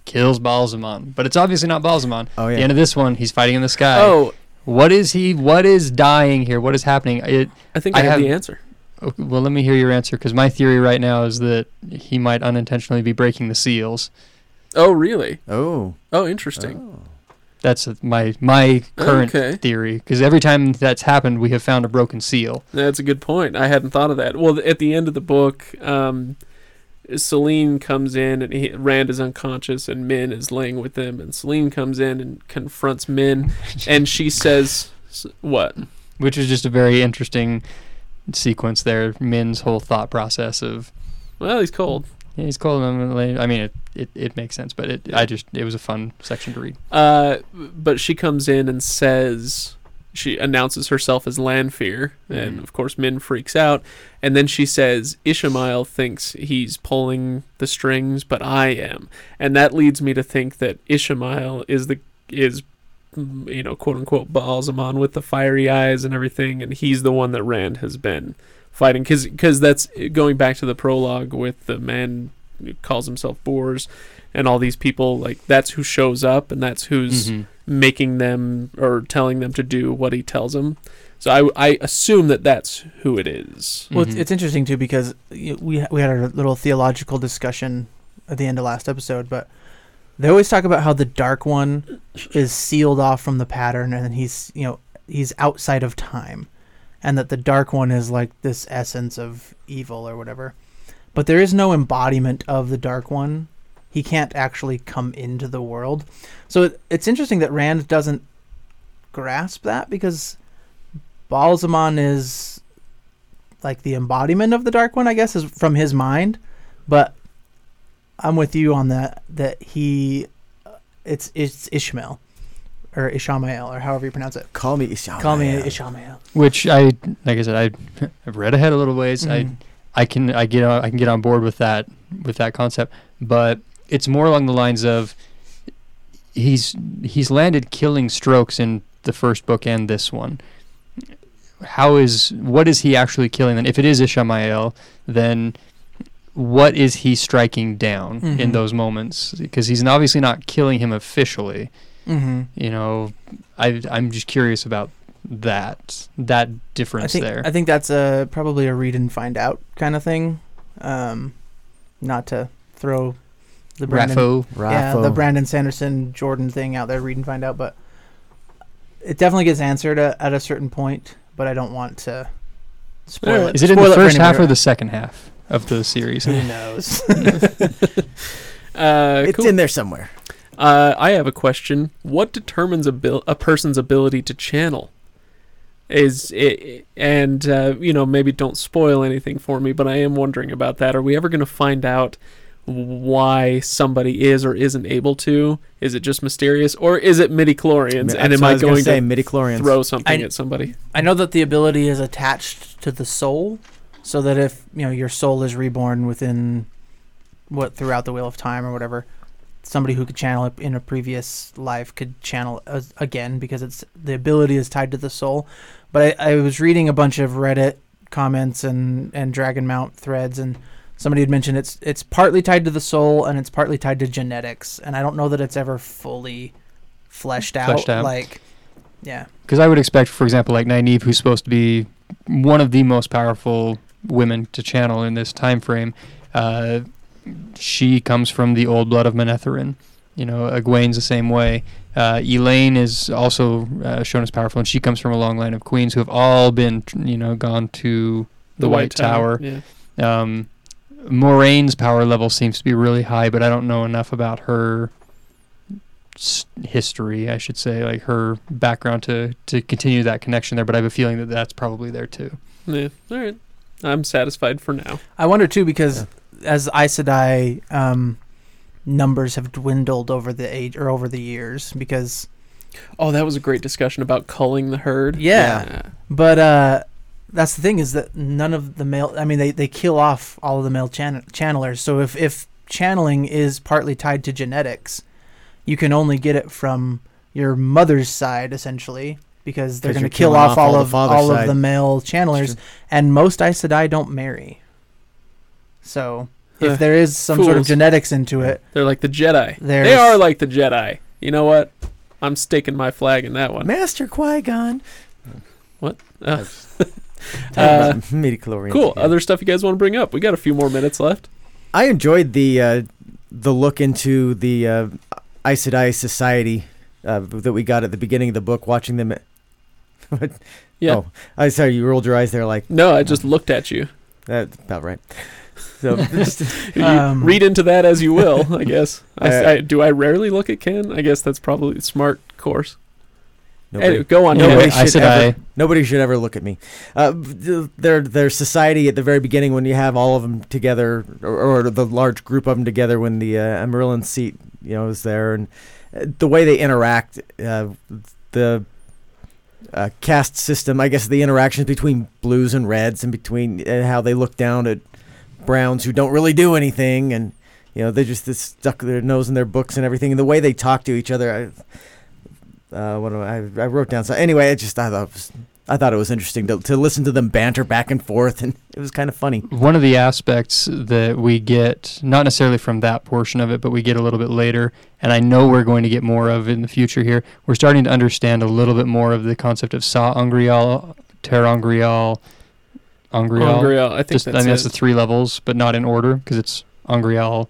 kills Ba'alzamon, but it's obviously not Ba'alzamon. oh At the end of this one, he's fighting in the sky. Oh, What is he? What is dying here? What is happening? It, I think I, I have, the answer. okay, well, let me hear your answer because my theory right now is that he might unintentionally be breaking the seals. Oh, really? oh. Oh, interesting. Oh. That's my my current Okay. theory because every time that's happened, we have found a broken seal. That's a good point. I hadn't thought of that. Well, at the end of the book, um, Selene comes in and he, Rand is unconscious and Min is laying with them, and Selene comes in and confronts Min, and she says, s- "What? which is just a very interesting sequence there. Min's whole thought process of Well, he's cold." Yeah, he's cold. I'm. I mean, it, it, it makes sense, but it I just it was a fun section to read. Uh, but she comes in and says she announces herself as Lanfear, and Mhm. of course Min freaks out, and then she says Ishmael thinks he's pulling the strings, but I am, and that leads me to think that Ishmael is the is you know quote unquote Ba'alzamon with the fiery eyes and everything, and he's the one that Rand has been fighting because because that's going back to the prologue with the man who calls himself Bors and all these people like that's who shows up and that's who's Mhm. making them or telling them to do what he tells them. So I, I assume that that's who it is. Well, it's, Mhm. it's interesting too because y- we we had our little theological discussion at the end of last episode, but they always talk about how the dark one is sealed off from the pattern, and he's you know he's outside of time, and that the dark one is like this essence of evil or whatever. But there is no embodiment of the dark one. He can't actually come into the world. So it, it's interesting that Rand doesn't grasp that because Ba'alzamon is like the embodiment of the dark one, I guess, is from his mind. But I'm with you on that. That he, uh, it's it's Ishmael, or Ishamael or however you pronounce it. Call me Ishamael. Call me Ishamael. Which I, like I said, I, I've read ahead a little ways. I, Mhm. I can, I get, on, I can get on board with that, with that concept. But it's more along the lines of, he's he's landed killing strokes in the first book and this one. How is what is he actually killing then? If it is Ishamael, then what is he striking down in Mhm. those moments? Because he's obviously not killing him officially. Mm-hmm. You know, I I'm just curious about that that difference I think there. I think that's a probably a read and find out kind of thing. Um, not to throw the Brandon, RAFO. yeah, the Brandon Sanderson Jordan thing out there, read and find out, but it definitely gets answered at, at a certain point. But I don't want to spoil Alright. it. Is it in the first half anybody. or the second half of the series? Who knows? Uh, It's cool. in there somewhere. Uh, I have a question. What determines a, bil- a person's ability to channel? Is it, and uh, you know maybe don't spoil anything for me, but I am wondering about that. Are we ever going to find out why somebody is or isn't able to? Is it just mysterious, or is it midi chlorians? And am what I gonna say to midichlorians. throw something I- at somebody? I know that the ability is attached to the soul, so that if you know your soul is reborn within what throughout the wheel of time or whatever, somebody who could channel it in a previous life could channel again because it's the ability is tied to the soul. But I, I was reading a bunch of Reddit comments and and Dragon Mount threads and. Somebody had mentioned it's it's partly tied to the soul and it's partly tied to genetics, and I don't know that it's ever fully fleshed out. Fleshed out. Like, yeah, Because I would expect, for example, like Nynaeve, who's supposed to be one of the most powerful women to channel in this time frame, uh, she comes from the old blood of Manetheren. You know, Egwene's the same way. Uh, Elayne is also uh, shown as powerful, and she comes from a long line of queens who have all been, you know, gone to the, White, Tower. Yeah. Um, Moiraine's power level seems to be really high, but I don't know enough about her s- history, I should say, like her background to to continue that connection there. But I have a feeling that that's probably there too. Yeah. All right. I'm satisfied for now. I wonder too because as Aes Sedai um, numbers have dwindled over the age or over the years because Oh, that was a great discussion about culling the herd. Yeah. but uh, that's the thing is that none of the male I mean they, they kill off all of the male chan- channelers. So if if channeling is partly tied to genetics you can only get it from your mother's side essentially because they're going to kill off off all all of father's all of the male channelers. and most Aes Sedai don't marry so Uh, if there is some sort of fools. genetics into it They're like the Jedi. They are like the Jedi. You know what? I'm staking my flag in that one. Master Qui Gon. Uh, Uh, Uh, midichlorians. cool. yeah. Other stuff you guys want to bring up? We got a few more minutes left. I enjoyed the uh, the look into the uh, Aes Sedai society uh, that we got at the beginning of the book. Watching them. What? Yeah. Oh, I sorry. You rolled your eyes there, like No, I just looked at you. that's about right. So just, You Um, read into that as you will, I guess. I, Uh, I- do I rarely look at Ken? I guess that's probably a smart course. nobody, Anyway, go on. Nobody Nobody. I should said ever- I. nobody should ever look at me. Uh, th- their their society at the very beginning when you have all of them together, or, or the large group of them together when the uh, Amyrlin seat you know is there, and uh, the way they interact, uh, the uh, caste system, I guess the interactions between blues and reds, and between uh, how they look down at browns who don't really do anything, and you know they just they stuck their nose in their books and everything, and the way they talk to each other. I, uh, what I, I wrote down. So anyway, I just I thought it was, I thought it was interesting to, to listen to them banter back and forth, and it was kind of funny. One of the aspects that we get, not necessarily from that portion of it, but we get a little bit later, and I know we're going to get more of in the future here. We're starting to understand a little bit more of the concept of sa'angreal, Ter angreal, angreal. angreal, I think Just, that's I mean, it. that's the three levels, but not in order because it's angreal,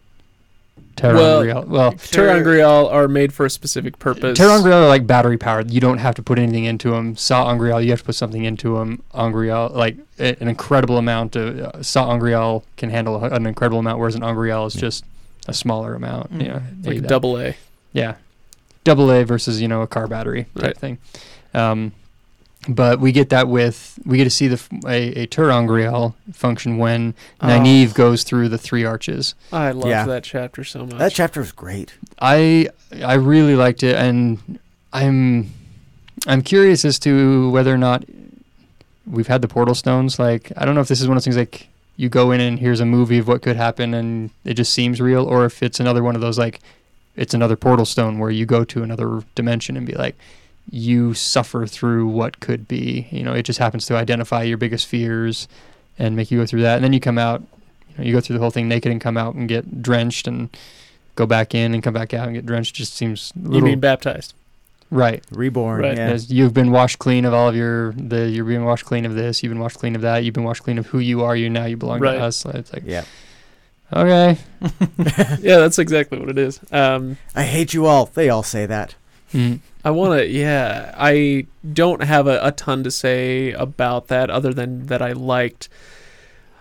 Ter Well, angreal. Well, ter'angreal are made for a specific purpose. ter'angreal are like battery powered. You don't have to put anything into them. sa'angreal, you have to put something into them. angreal, like a- an incredible amount of uh, sa'angreal can handle a- an incredible amount, whereas an angreal is just a smaller amount. Mm. Yeah, like a double A. Yeah, double A versus you know a car battery type Right. thing. Um, but we get that with we get to see the f- a, a ter'angreal function when Oh. Nynaeve goes through the three arches. I loved Yeah. that chapter so much. That chapter was great. I I really liked it, and I'm I'm curious as to whether or not we've had the portal stones. Like I don't know if this is one of those things like you go in and here's a movie of what could happen and it just seems real, or if it's another one of those like it's another portal stone where you go to another dimension and be like you suffer through what could be. You know, it just happens to identify your biggest fears and make you go through that, and then you come out. You, know, you go through the whole thing naked and come out and get drenched and go back in and come back out and get drenched. Just seems a You little mean baptized? right. Reborn. Right. Yeah. As you've been washed clean of all of your the you're being washed clean of this, you've been washed clean of that, you've been washed clean of who you are, you now you belong Right. to us. It's like Yeah. okay. yeah, that's exactly what it is. Um, I hate you all. They all say that. Mm. I want to, yeah. I don't have a, a ton to say about that other than that I liked,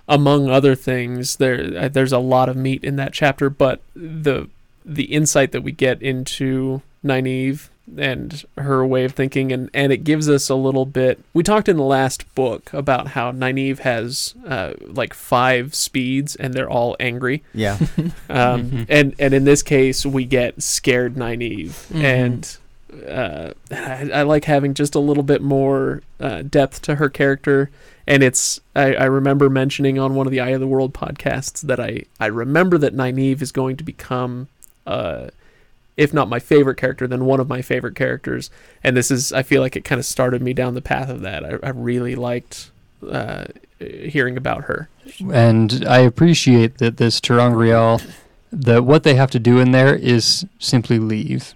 among other things, there uh, there's a lot of meat in that chapter, but the the insight that we get into Nynaeve and her way of thinking, and, and it gives us a little bit. We talked in the last book about how Nynaeve has uh, like five speeds, and they're all angry. Yeah. Um, and and in this case, we get scared Nynaeve, Mhm. and uh, I, I like having just a little bit more uh, depth to her character. And it's I, I remember mentioning on one of the Eye of the World podcasts that I I remember that Nynaeve is going to become, uh, if not my favorite character, then one of my favorite characters. And this is I feel like it kind of started me down the path of that. I, I really liked uh, hearing about her. And I appreciate that this ter'angreal, that what they have to do in there is simply leave.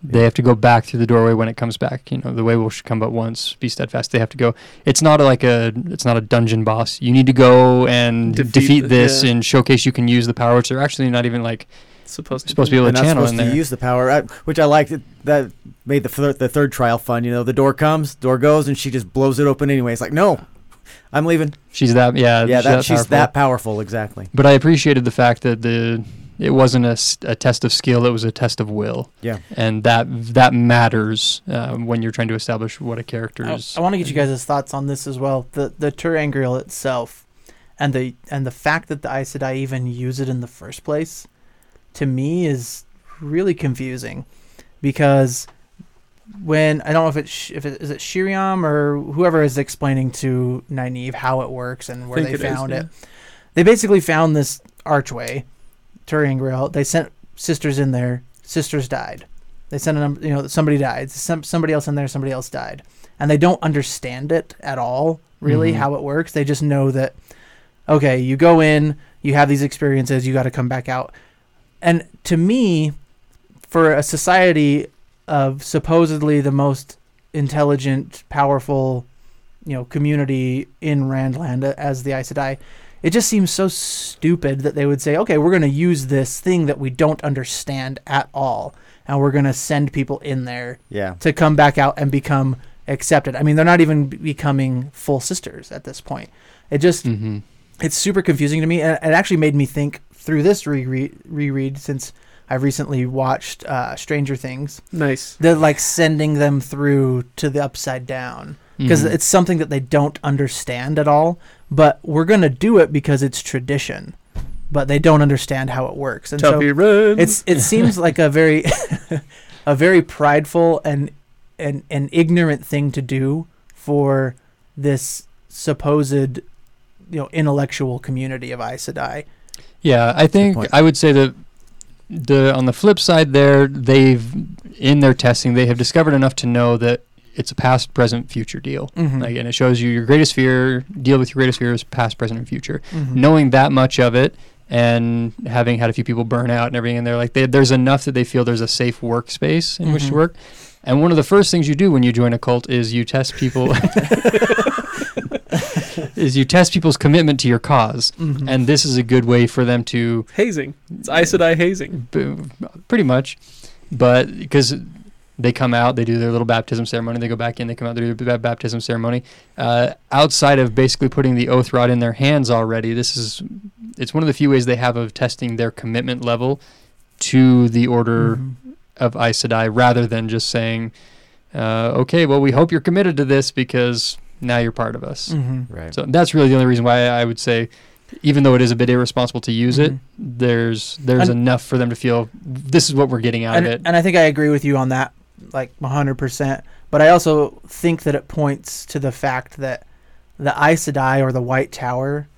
They have to go back through the doorway when it comes back. You know, the way will should come but once. Be steadfast. They have to go. It's not like a. It's not a dungeon boss. You need to go and Defeat defeat, this yeah. and showcase you can use the power, which they're actually not even like Supposed to supposed to be able to channel supposed in to use the power, I, which I liked. That made the thir- the third trial fun. You know, the door comes, door goes, and she just blows it open anyway. It's like, no, I'm leaving. she's that. Yeah. yeah, that, she's powerful. that powerful. Exactly. But I appreciated the fact that the it wasn't a, a test of skill; it was a test of will. Yeah. and that that matters um, when you're trying to establish what a character I, is. I want to get you guys' thoughts on this as well. The the ter'angreal itself, and the and the fact that the Aes Sedai even use it in the first place, to me is really confusing, because when I don't know if it's sh- if it is it Sheriam or whoever is explaining to Nynaeve how it works and where they it is, found yeah. it, they basically found this archway, ter'angreal. They sent sisters in there. Sisters died. They sent them, you know, somebody died. Some, somebody else in there, somebody else died. And they don't understand it at all, really, Mhm. how it works. They just know that, okay, you go in, you have these experiences, you got to come back out. And to me, for a society of supposedly the most intelligent, powerful, you know, community in Randland as the Aes Sedai, it just seems so stupid that they would say, okay, we're going to use this thing that we don't understand at all, and we're going to send people in there Yeah. to come back out and become accepted. I mean, they're not even becoming full sisters at this point. It just hmm it's super confusing to me, and it actually made me think through this reread, reread since I've recently watched uh, Stranger Things. Nice. They're like sending them through to the upside down because Mhm. it's something that they don't understand at all. But we're gonna do it because it's tradition, but they don't understand how it works, and so run. it's it seems like a very a very prideful and and an ignorant thing to do for this supposed you know intellectual community of Aes Sedai. Yeah, I think. I would say that the on the flip side there, they've in their testing they have discovered enough to know that it's a past, present, future deal. Mhm. Like, and it shows you your greatest fear. Deal with your greatest fears, past, present, and future. Mhm. Knowing that much of it, and having had a few people burn out and everything, and they're like, they, there's enough that they feel there's a safe workspace in which to Mhm. work. And one of the first things you do when you join a cult is you test people. is you test people's commitment to your cause, Mhm. and this is a good way for them to hazing. It's Aes Sedai hazing. B- pretty much. But because they come out, they do their little baptism ceremony, they go back in, they come out, they do their baptism ceremony. Uh, outside of basically putting the oath rod in their hands already, this is it's one of the few ways they have of testing their commitment level to the order Mhm. of Aes Sedai, rather than just saying, uh, "Okay, well, we hope you're committed to this because now you're part of us." Mhm. Right. So that's really the only reason why I would say, even though it is a bit irresponsible to use it, Mhm. there's there's And- enough for them to feel this is what we're getting out and, of it. and I think I agree with you on that like 100%. But I also think that it points to the fact that the Aes Sedai or the White Tower,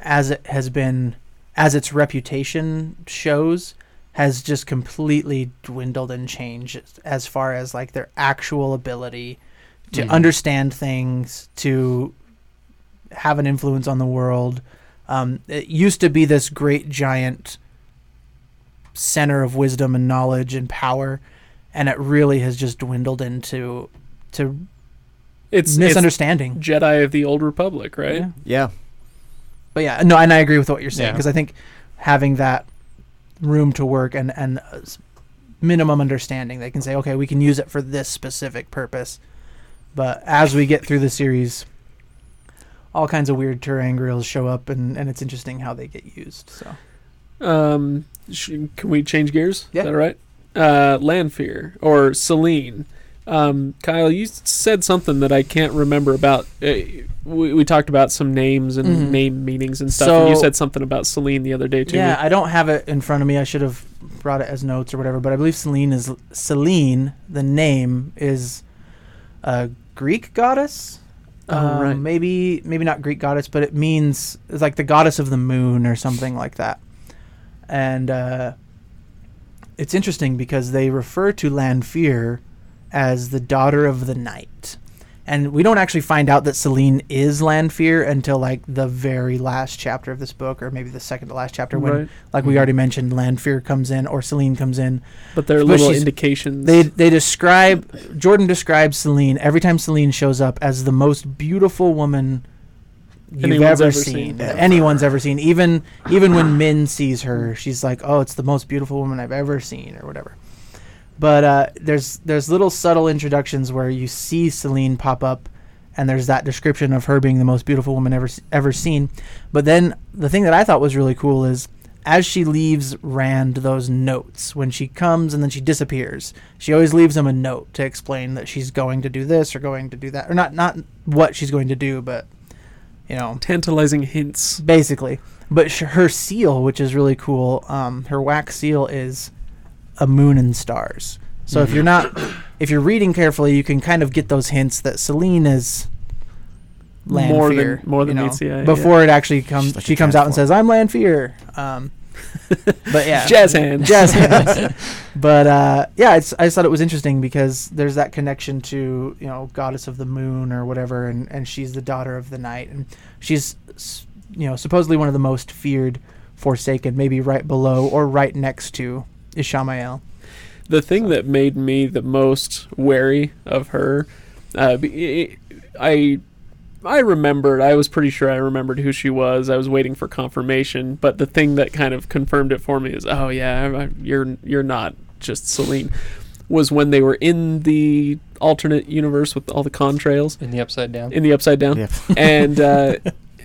as it has been, as its reputation shows, has just completely dwindled and changed as far as like their actual ability to Mhm. understand things, to have an influence on the world. Um, it used to be this great giant center of wisdom and knowledge and power, and it really has just dwindled into to It's, it's misunderstanding. Jedi of the Old Republic, right? Yeah. Yeah. But yeah, no, and I agree with what you're saying Yeah. because I think having that room to work and and uh, minimum understanding, they can say, okay, we can use it for this specific purpose. But as we get through the series, all kinds of weird ter'angreals show up, and and it's interesting how they get used. So Um, sh- can we change gears? Yeah. Is that all right? Uh, Lanfear or Selene. Um, Kyle, you said something that I can't remember about. Uh, we, we talked about some names and Mhm. name meanings and stuff. and you said something about Selene the other day too. yeah, I don't have it in front of me. I should have brought it as notes or whatever. But I believe Selene is Selene. The name is a Greek goddess. Oh, Um, right. Maybe maybe not Greek goddess, but it means it's like the goddess of the moon or something like that. And uh, it's interesting because they refer to Lanfear as the daughter of the night. And we don't actually find out that Selene is Lanfear until like the very last chapter of this book, or maybe the second to last chapter, when, right. like we Mhm. already mentioned, Lanfear comes in or Selene comes in. But there are But little indications. They they describe Jordan describes Selene every time Selene shows up as the most beautiful woman you've Anyone's ever, ever seen, seen. anyone's ever seen. Even even when Min sees her, she's like, "Oh, it's the most beautiful woman I've ever seen," or whatever. But uh, there's there's little subtle introductions where you see Selene pop up, and there's that description of her being the most beautiful woman ever ever seen. But then the thing that I thought was really cool is as she leaves Rand those notes when she comes and then she disappears. She always leaves him a note to explain that she's going to do this or going to do that, or not not what she's going to do, but you know tantalizing hints. basically. But sh- her seal, which is really cool, um, her wax seal is a moon and stars. So if you're not, if you're reading carefully, you can kind of get those hints that Selene is More than- more than you know, meets the eye, yeah. Before it actually comes, like she comes out and says, "I'm Lanfear." Um, but yeah, Jazz hands. jazz hands. but uh, yeah, it's, I just thought it was interesting because there's that connection to you know goddess of the moon or whatever, and, and she's the daughter of the night, and she's you know supposedly one of the most feared Forsaken, maybe right below or right next to Ishamael. The thing that made me the most wary of her, uh, be- I, I remembered. I was pretty sure I remembered who she was. I was waiting for confirmation, but the thing that kind of confirmed it for me is, oh yeah, you're you're not just Selene. Was when they were in the alternate universe with all the contrails in the upside down. in the upside down, Yep. and uh,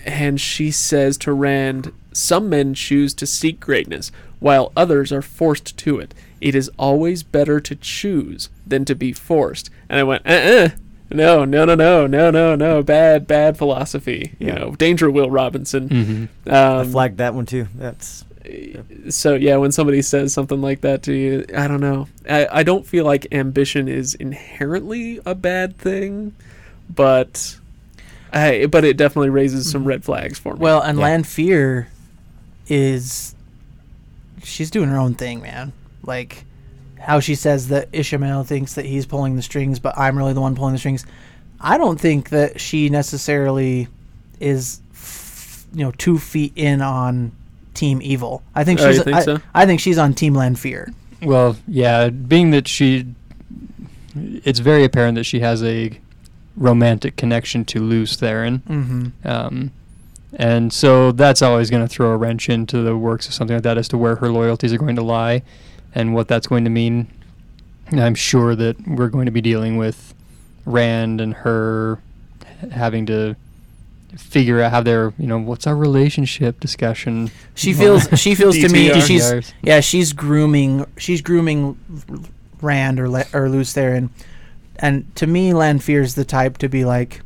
and she says to Rand, "Some men choose to seek greatness, while others are forced to it. It is always better to choose than to be forced." And I went, "Uh, uh no, no, no, no, no, no, no, bad, bad philosophy. You know, danger, Will Robinson." Mm-hmm. I Um, flagged that one too. That's so yeah, when somebody says something like that to you, I don't know. I, I don't feel like ambition is inherently a bad thing, but I but it definitely raises some red flags for me. Well, and Yeah. Lanfear is she's doing her own thing, man. Like how she says that Ishmael thinks that he's pulling the strings, but I'm really the one pulling the strings. I don't think that she necessarily is, f- you know, two feet in on Team Evil. I think Oh, she's. think I, so? I think she's on Team Lanfear. Well, yeah, being that she, it's very apparent that she has a romantic connection to Lews Therin. Mm-hmm. Um, and so that's always going to throw a wrench into the works of something like that as to where her loyalties are going to lie and what that's going to mean. And I'm sure that we're going to be dealing with Rand and her having to figure out how their, you know, what's our relationship discussion. She feels. She feels to me she's. Yeah, she's grooming. She's grooming Rand or Le- or Lews Therin, and to me, Lanfear's the type to be like,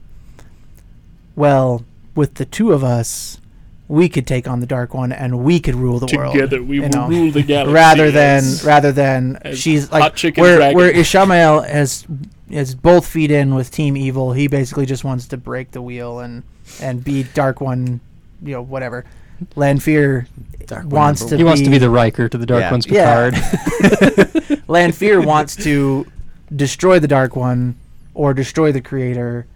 well, with the two of us, we could take on the Dark One and we could rule the world. Together we you will know, rule the galaxy. rather than as- rather than as she's hot like chicken where dragon. where Ishamael has is both feet in with Team Evil. He basically just wants to break the wheel and and be Dark One, you know, whatever. Lanfear Dark wants to he wants to be- be the Riker to the Dark Yeah. One's Yeah. Picard. Lanfear wants to destroy the Dark One or destroy the Creator w-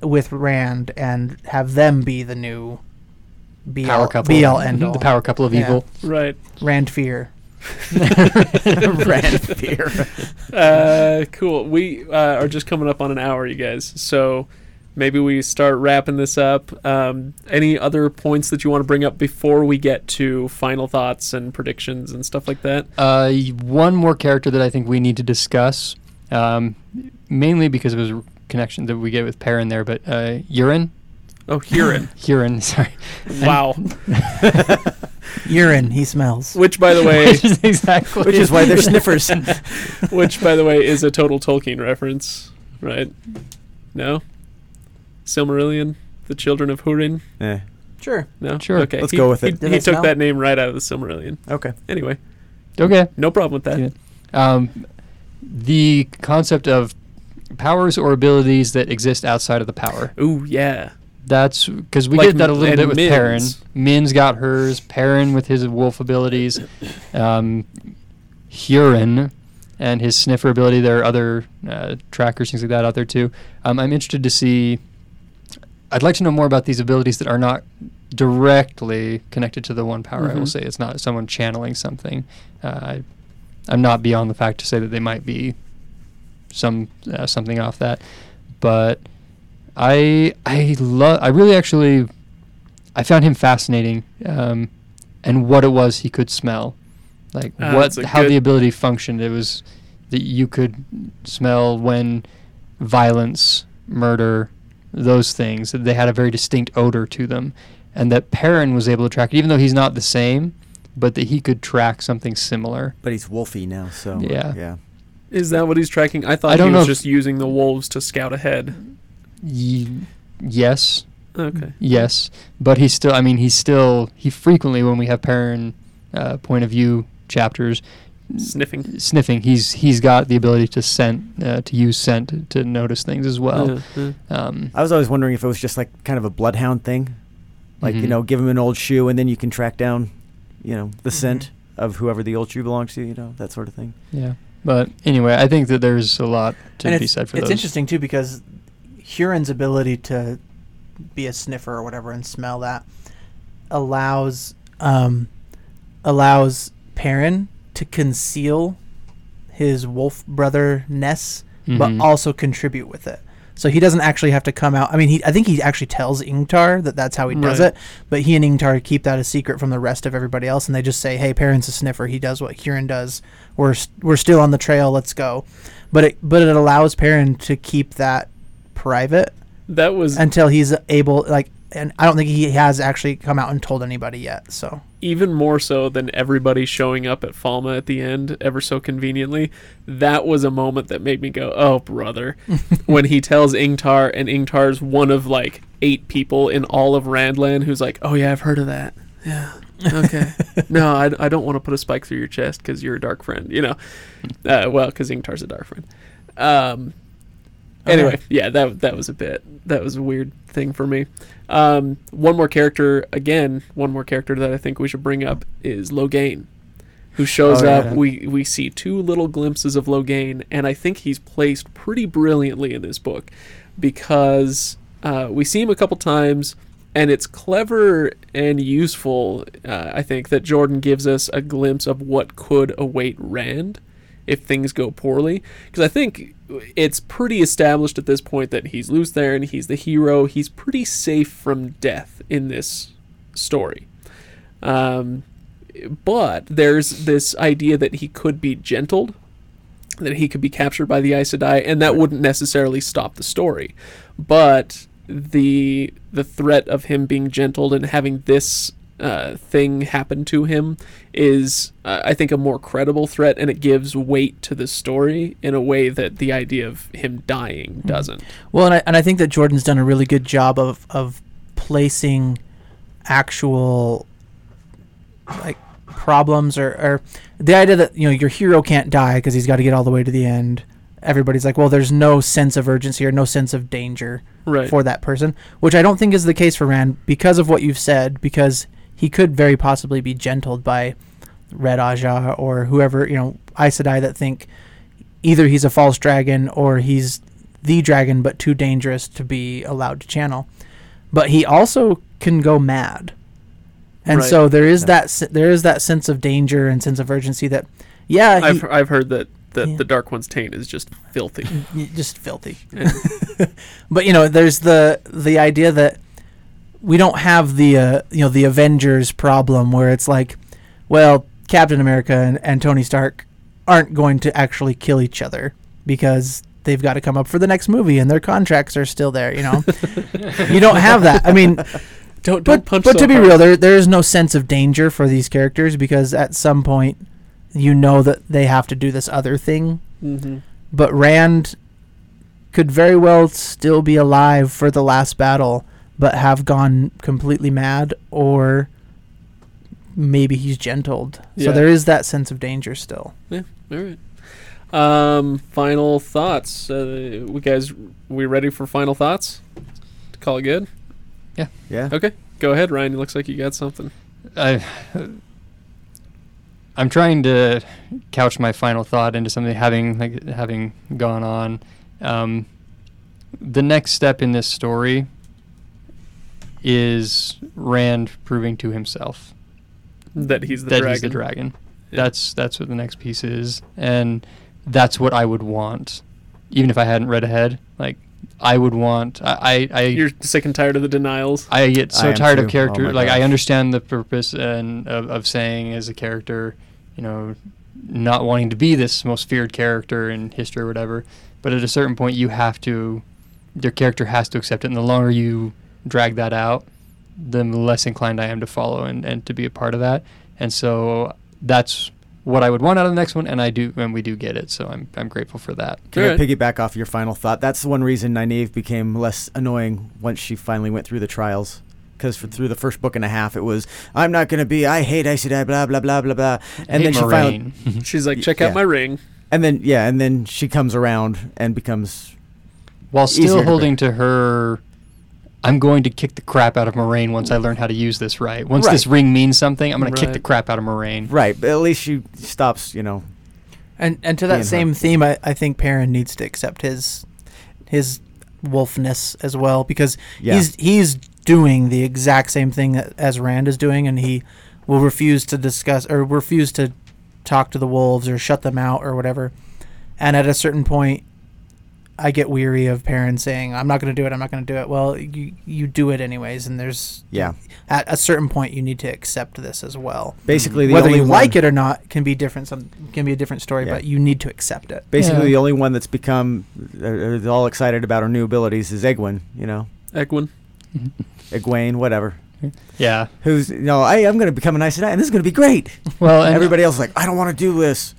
with Rand and have them be the new be power couple. be all end all. The power couple of Yeah. evil. right. Rand Fear. Rand Fear. Uh, cool. We uh, are just coming up on an hour, you guys. So maybe we start wrapping this up. Um, any other points that you want to bring up before we get to final thoughts and predictions and stuff like that? Uh, one more character that I think we need to discuss, um, mainly because it was r- connection that we get with Perrin there, but uh, Urine? Oh, Hurin. Hurin, sorry. wow. Urine. He smells. Which, by the way, Which is exactly. Which is why they're sniffers. which by the way is a total Tolkien reference, right? No. Silmarillion, the children of Húrin. Eh, Sure. No. Sure. Okay. Let's He- go with it. Do he took smell? that name right out of the Silmarillion. okay. Anyway, Okay. no problem with that. Yeah. Um, the concept of powers or abilities that exist outside of the power. Ooh, yeah. That's because we Like get that a little bit with Min's. Perrin. Min's got hers. Perrin with his wolf abilities. Um, Hurin and his sniffer ability. There are other uh, trackers, things like that out there too. Um, I'm interested to see. I'd like to know more about these abilities that are not directly connected to the one power. I will Mhm. say it's not someone channeling something. Uh, I, I'm not beyond the fact to say that they might be some uh, something off that, but I I love I really actually I found him fascinating, um, and what it was he could smell, like Ah, what how good- the ability functioned. It was that you could smell when violence, murder, those things. That they had a very distinct odor to them, and that Perrin was able to track it, even though he's not the same, but that he could track something similar. But he's wolfy now, so Yeah. yeah. Is that what he's tracking? I thought I don't he know was if- just using the wolves to scout ahead. Ye- yes, Okay. Yes, but he's still. I mean, he's still. He frequently, when we have Perrin uh, point of view chapters, Sniffing. sniffing. He's he's got the ability to scent, uh, to use scent to, to notice things as well. Um, I was always wondering if it was just like kind of a bloodhound thing, like you Mhm. know, give him an old shoe and then you can track down, you know, the Mhm. scent of whoever the old shoe belongs to, you know, that sort of thing. yeah, but anyway, I think that there's a lot to and be said for it's those. It's interesting too because Hurin's ability to be a sniffer or whatever and smell that allows um, allows Perrin to conceal his wolf brother Ness, but Mhm. also contribute with it. So he doesn't actually have to come out. I mean, he I think he actually tells Ingtar that that's how he does Right. it, but he and Ingtar keep that a secret from the rest of everybody else, and they just say, "Hey, Perrin's a sniffer. He does what Hurin does. We're we're still on the trail. Let's go." But it but it allows Perrin to keep that private That was until he's able like and I don't think he has actually come out and told anybody yet. So even more so than everybody showing up at Falme at the end, ever so conveniently. That was a moment that made me go, "Oh, brother!" when he tells Ingtar, and Ingtar's one of like eight people in all of Randland who's like, "Oh yeah, I've heard of that." Yeah. Okay. no, I, I don't want to put a spike through your chest because you're a dark friend. You know. Uh, well, because Ingtar's a dark friend. Um. Anyway, Okay. yeah, that that was a bit. That was a weird thing for me. Um, one more character, again, one more character that I think we should bring up is Logain, who shows Oh, up. yeah. We we see two little glimpses of Logain, and I think he's placed pretty brilliantly in this book because uh, we see him a couple times, and it's clever and useful. Uh, I think that Jordan gives us a glimpse of what could await Rand if things go poorly, because I think it's pretty established at this point that he's loose there and he's the hero. He's pretty safe from death in this story. Um, but there's this idea that he could be gentled, that he could be captured by the Aes Sedai, and that wouldn't necessarily stop the story. But the the threat of him being gentled and having this uh, thing happen to him is, uh, I think, a more credible threat, and it gives weight to the story in a way that the idea of him dying doesn't. Well, and I, and I think that Jordan's done a really good job of of placing actual like problems or, or the idea that you know your hero can't die because he's got to get all the way to the end. Everybody's like, well, there's no sense of urgency or no sense of danger Right. for that person, which I don't think is the case for Rand because of what you've said. Because he could very possibly be gentled by Red Ajah or whoever you know Aes Sedai that think either he's a false dragon or he's the dragon but too dangerous to be allowed to channel. But he also can go mad, and Right. so there is Yeah. that there is that sense of danger and sense of urgency that yeah he, I've I've heard that that Yeah. the Dark One's taint is just filthy. just filthy. And- but you know, there's the the idea that we don't have the uh, you know the Avengers problem where it's like, well, Captain America and, and Tony Stark aren't going to actually kill each other because they've got to come up for the next movie and their contracts are still there. You know, you don't have that. I mean, don't don't but punch. but so to be hard. real, there there is no sense of danger for these characters because at some point, you know that they have to do this other thing Mhm. but Rand could very well still be alive for the last battle, but have gone completely mad, or maybe he's gentled. Yeah. So there is that sense of danger still. Yeah. All right. Um, final thoughts. Uh, we guys, we ready for final thoughts? To call it good. Yeah. Yeah. Okay, go ahead, Ryan. It looks like you got something. I, I'm trying to couch my final thought into something having like having gone on. Um, the next step in this story is Rand proving to himself That he's the that dragon. he's the dragon. Yeah. That's that's what the next piece is, and that's what I would want, even if I hadn't read ahead. Like I would want. I I, I You're sick and tired of the denials. I get so am tired too. of character. Oh my like I understand the purpose and of, of saying as a character, you know, not wanting to be this most feared character in history or whatever. But at a certain point, you have to. Your character has to accept it, and the longer you drag that out, the less inclined I am to follow and, and to be a part of that. And so that's what I would want out of the next one, and I do, and we do get it. So I'm I'm grateful for that. Can Alright. I piggyback off your final thought? That's the one reason Nynaeve became less annoying once she finally went through the trials. Because through the first book and a half, it was I'm not gonna be. I hate Aes Sedai. Blah blah blah blah blah. And Hey, then she finally, She's like, Y- check yeah. out my ring. and then yeah, and then she comes around and becomes while easier still to holding to her I'm going to kick the crap out of Moiraine once I learn how to use this right. Once this ring means something, I'm going to kick the crap out of Moiraine. right. But at least she stops. You know. And and to that same theme, I, I think Perrin needs to accept his his wolfness as well because Yeah. he's he's doing the exact same thing that, as Rand is doing, and he will refuse to discuss or refuse to talk to the wolves or shut them out or whatever. And at a certain point, I get weary of parents saying, "I'm not going to do it. I'm not going to do it." Well, you you do it anyways, and there's Yeah. At a certain point, you need to accept this as well. Basically, the Whether only you one, like it or not can be different. Some can be a different story, Yeah. but you need to accept it. Basically, Yeah. the only one that's become uh, uh, all excited about her new abilities is Egwin. You know, Egwin. Egwene, whatever. Yeah. Who's you know, I I'm gonna become an Aes Sedai, and this is gonna be great. Well, and Everybody else is like, I don't want to do this.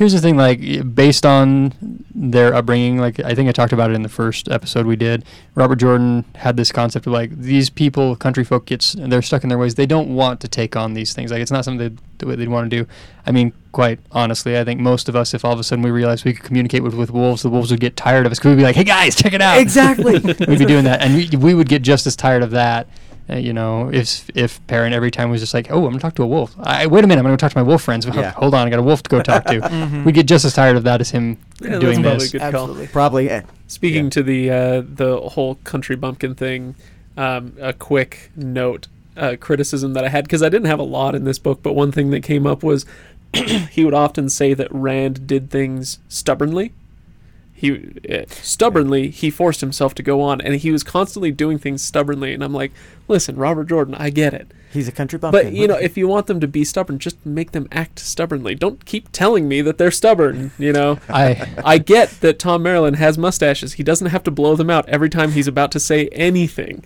Here's the thing like based on their upbringing like i think i talked about it in the first episode we did. Robert jordan had this concept of like these people country folk gets they're stuck in their ways. They don't want to take on these things. Like it's not something they, that they'd want to do. I mean quite honestly i think most of us if all of a sudden we realized we could communicate with, with wolves the wolves would get tired of us because we'd be like hey guys check it out. Exactly. we'd be doing that. And we, we would get just as tired of that uh, you know, if if Perrin every time was just like, "Oh, I'm gonna talk to a wolf." I wait a minute, I'm gonna go talk to my wolf friends. Yeah. Hold on, I got a wolf to go talk to. Mhm. We'd get just as tired of that as him Yeah, that's doing probably this. a good call. Absolutely. Probably. eh, Speaking Yeah. to the uh, the whole country bumpkin thing, um, a quick note uh, criticism that I had because I didn't have a lot in this book, but one thing that came up was he would often say that Rand did things stubbornly. He uh, stubbornly he forced himself to go on, and he was constantly doing things stubbornly. And I'm like, listen, Robert Jordan, I get it, He's a country bumpkin. but you know, if you want them to be stubborn, just make them act stubbornly. Don't keep telling me that they're stubborn. You know. I I get that Tom Merrilin has mustaches. He doesn't have to blow them out every time he's about to say anything.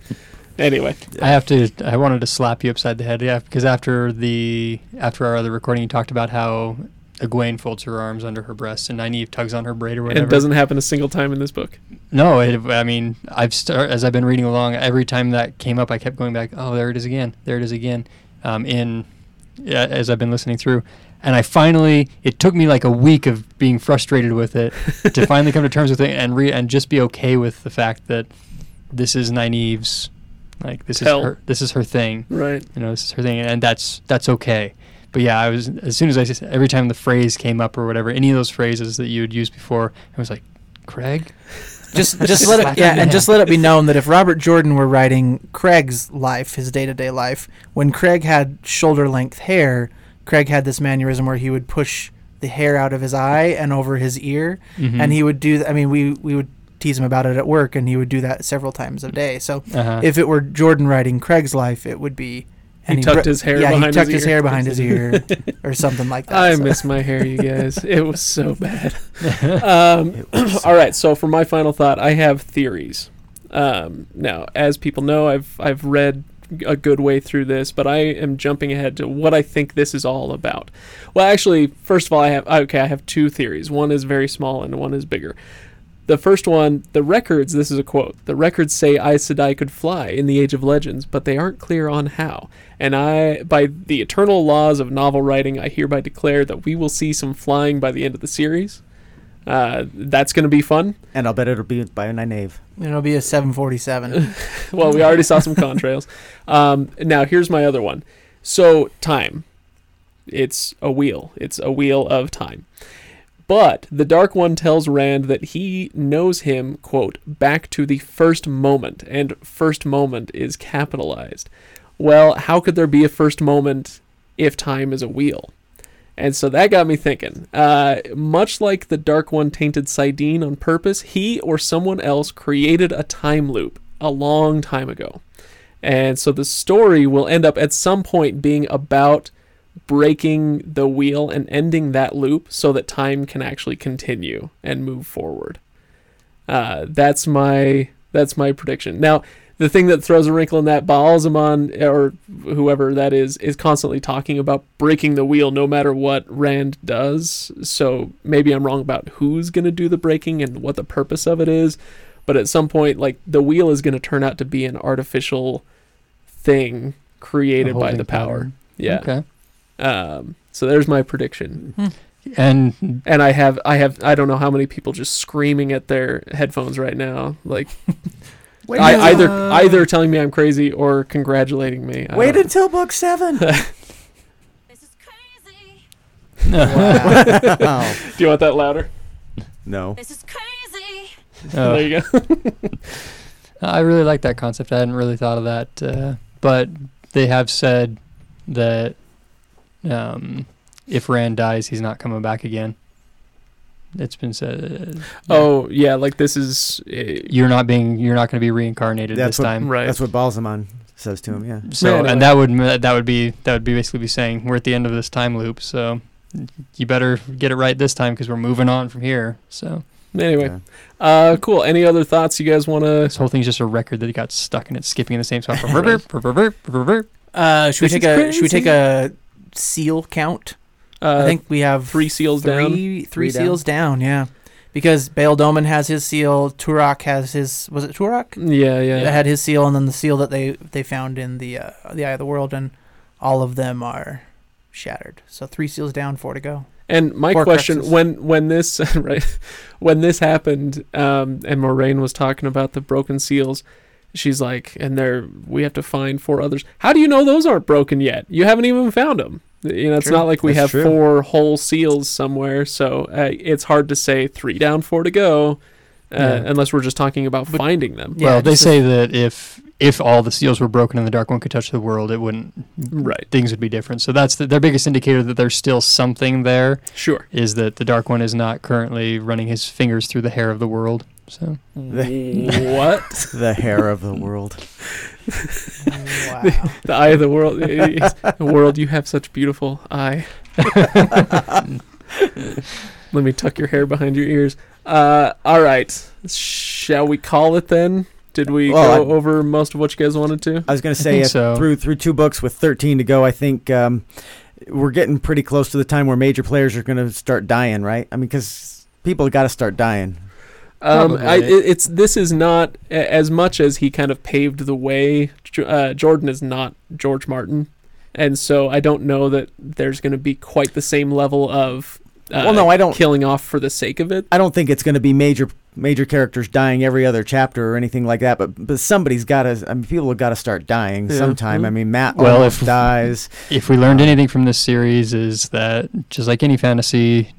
Anyway, I have to. I wanted to slap you upside the head, yeah, because after the after our other recording, you talked about how Egwene folds her arms under her breast and Nynaeve tugs on her braid or whatever. And it doesn't happen a single time in this book. No, it, I mean, I've start, as I've been reading along, every time that came up, I kept going back. Oh, there it is again. There it is again. Um, in yeah, as I've been listening through, and I finally, it took me like a week of being frustrated with it to finally come to terms with it and re- and just be okay with the fact that this is Nynaeve's, like this Hell. is her, this is her thing. Right. You know, this is her thing, and that's that's okay. But yeah, I was as soon as I every time the phrase came up or whatever, any of those phrases that you had used before, I was like, Craig. just just let it yeah, and just let it be known that if Robert Jordan were writing Craig's life, his day to day life, when Craig had shoulder length hair, Craig had this mannerism where he would push the hair out of his eye and over his ear, Mhm. and he would do. I mean, we we would tease him about it at work, and he would do that several times a day. So uh-huh. if it were Jordan writing Craig's life, it would be. He tucked his hair yeah, behind he his tucked his, ear. hair behind his ear, or something like that. I so. miss my hair, you guys. It was so bad. Um, all right, so for my final thought, I have theories. Um, now, as people know, I've I've read a good way through this, but I am jumping ahead to what I think this is all about. Well, actually, first of all, I have okay, I have two theories. One is very small and one is bigger. The first one, the records, this is a quote. The records say Aes Sedai could fly in the Age of Legends, but they aren't clear on how. And I, by the eternal laws of novel writing, I hereby declare that we will see some flying by the end of the series. Uh, that's going to be fun. And I'll bet it'll be by Nynaeve. It'll be a 747. well, we already saw some contrails. Um, now, here's my other one. So, time. It's a wheel. It's a wheel of time. But the Dark One tells Rand that he knows him, quote, back to the first moment, and first moment is capitalized. Well, how could there be a first moment if time is a wheel? And so that got me thinking. Uh, much like the Dark One tainted saidin on purpose, he or someone else created a time loop a long time ago. And so the story will end up at some point being about breaking the wheel and ending that loop so that time can actually continue and move forward. Uh, that's my that's my prediction. Now, the thing that throws a wrinkle in that Ba'alzamon or whoever that is is constantly talking about breaking the wheel no matter what Rand does. So maybe I'm wrong about who's going to do the breaking and what the purpose of it is, but at some point like the wheel is going to turn out to be an artificial thing created by the power. pattern. Yeah. Okay. Um so there's my prediction. And And I have I have I don't know how many people just screaming at their headphones right now like Wait, I, either uh, either telling me I'm crazy or congratulating me. I Wait don't- until book seven. This is crazy. wow. Do you want that louder? No. This is crazy. Oh. There you go. I really like that concept. I hadn't really thought of that, uh, but they have said that um, if Rand dies, he's not coming back again. It's been said. oh yeah, like this is uh, you're not being. You're not going to be reincarnated That's this what- time. right. That's what Ba'alzamon says to him. Yeah. So, Yeah, anyway. and that would that would be that would be basically be saying we're at the end of this time loop. So you better get it right this time because we're moving on from here. So Anyway, Yeah. uh, cool. Any other thoughts you guys want to? this whole thing's just a record that he got stuck and it's skipping in the same spot. Uh, should we take is a should we take a seal count? Uh, I think we have three seals down. three, three Three down. seals down. Yeah, because Bayle Domon has his seal. Turak has his. Was it Turak? Yeah, yeah. That had his seal, and then the seal that they they found in the uh, the Eye of the World, and all of them are shattered. So three seals down, four to go. And my Four question Cruxes. when when this right when this happened, um, and Moiraine was talking about the broken seals, she's like, and there we have to find four others. How do you know those aren't broken yet? You haven't even found them. You know, it's True. not like we That's have true. four whole seals somewhere, so uh, it's hard to say three down, four to go, uh, Yeah. unless we're just talking about But- finding them. Yeah, well, they just say that if if all the seals were broken and the Dark One could touch the world, it wouldn't. Right. Things would be different. So that's the, their biggest indicator that there's still something there. Sure. Is that the Dark One is not currently running his fingers through the hair of the world. So what? The hair of the world. Wow. The eye of the world. The world, you have such beautiful eye. Let me tuck your hair behind your ears. Uh, all right. Shall we call it then? Did we Well, go over most of what you guys wanted to? I was going to say uh, so. through through two books with 13 to go. I think um, we're getting pretty close to the time where major players are going to start dying, right? I mean, because people got to start dying. Um, I, it- it's this is not a- as much as he kind of paved the way. J- Uh, Jordan is not George Martin, and so I don't know that there's going to be quite the same level of uh, Well, no, I don't- killing off for the sake of it. I don't think it's going to be major major characters dying every other chapter or anything like that. But but somebody's got to. I mean, people have got to start dying Yeah. sometime. I mean, Mat Well, if- dies. If we learned anything from this series, is that just like any fantasy,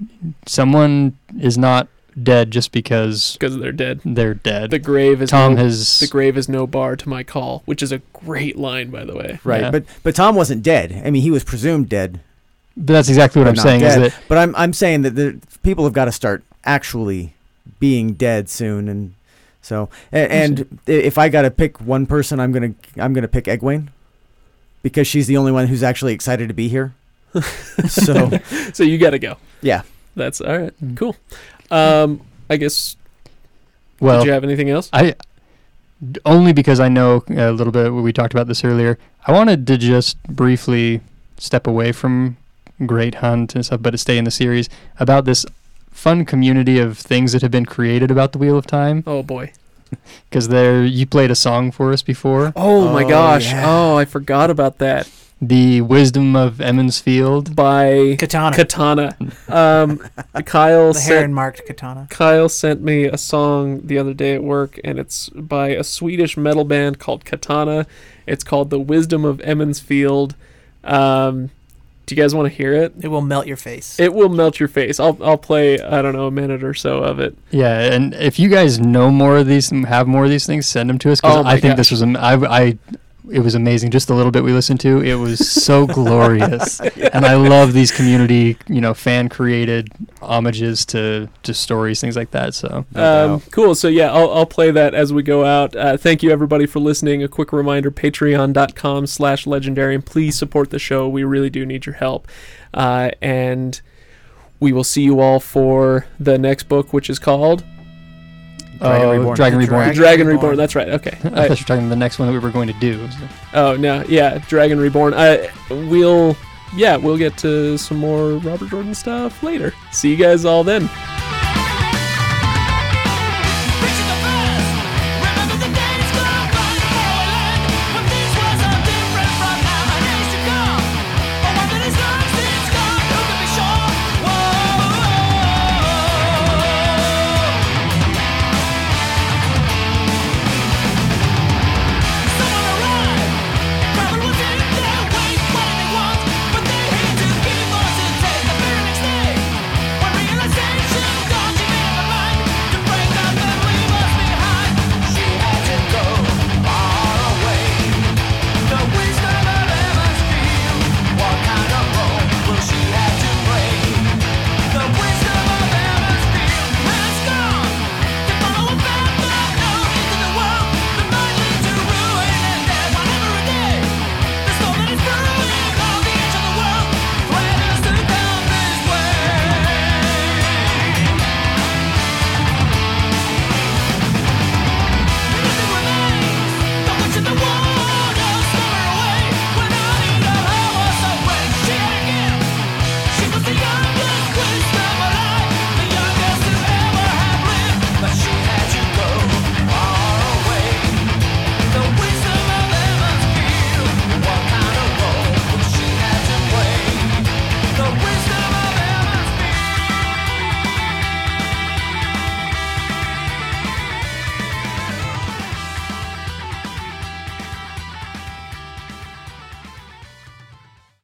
someone is not dead just because because they're dead. they're dead. The grave is Tom no, has the grave is no bar to my call, which is a great line by the way. Right, Yeah. but but Tom wasn't dead. I mean, he was presumed dead. But that's exactly what I'm not saying. dead. Is that But I'm I'm saying that the people have got to start actually being dead soon, and so and, and i- if I got to pick one person, I'm gonna I'm gonna pick Egwene because she's the only one who's actually excited to be here. so So you got to go. yeah, That's all right. Mm. Cool. Um, I guess. well, did you have anything else? I only because I know a little bit. We talked about this earlier. I wanted to just briefly step away from Great Hunt and stuff, but to stay in the series about this fun community of things that have been created about the Wheel of Time. Oh boy. Because there, you played a song for us before. Oh, my Oh, gosh. yeah. Oh, I forgot about that. The Wisdom of Emond's Field. By Katana. Katana. Um, Kyle the sent heron marked katana. Kyle sent me a song the other day at work, and it's by a Swedish metal band called Katana. It's called "The Wisdom of Emond's Field." Um, do you guys want to hear it? It will melt your face. It will melt your face. I'll I'll play I don't know a minute or so of it. Yeah, and if you guys know more of these, and have more of these things, send them to us. Because Oh my I think gosh. this was, am- I, I, it was amazing. Just the little bit we listened to, it was so glorious. And I love these community, you know, fan created homages to to stories, things like that. So Um, doubt. cool. So yeah, I'll, I'll play that as we go out. Uh, thank you everybody for listening. A quick reminder: Patreon.com slash Legendarium. Please support the show. We really do need your help. Uh, and we will see you all for the next book, which is called Dragon Oh, Reborn. Dragon Reborn. Dragon, Dragon Reborn. Reborn. That's right. Okay. I thought I- you were talking about the next one that we were going to do. so. oh no, yeah, Dragon Reborn. I we'll yeah we'll get to some more Robert Jordan stuff later. See you guys all then.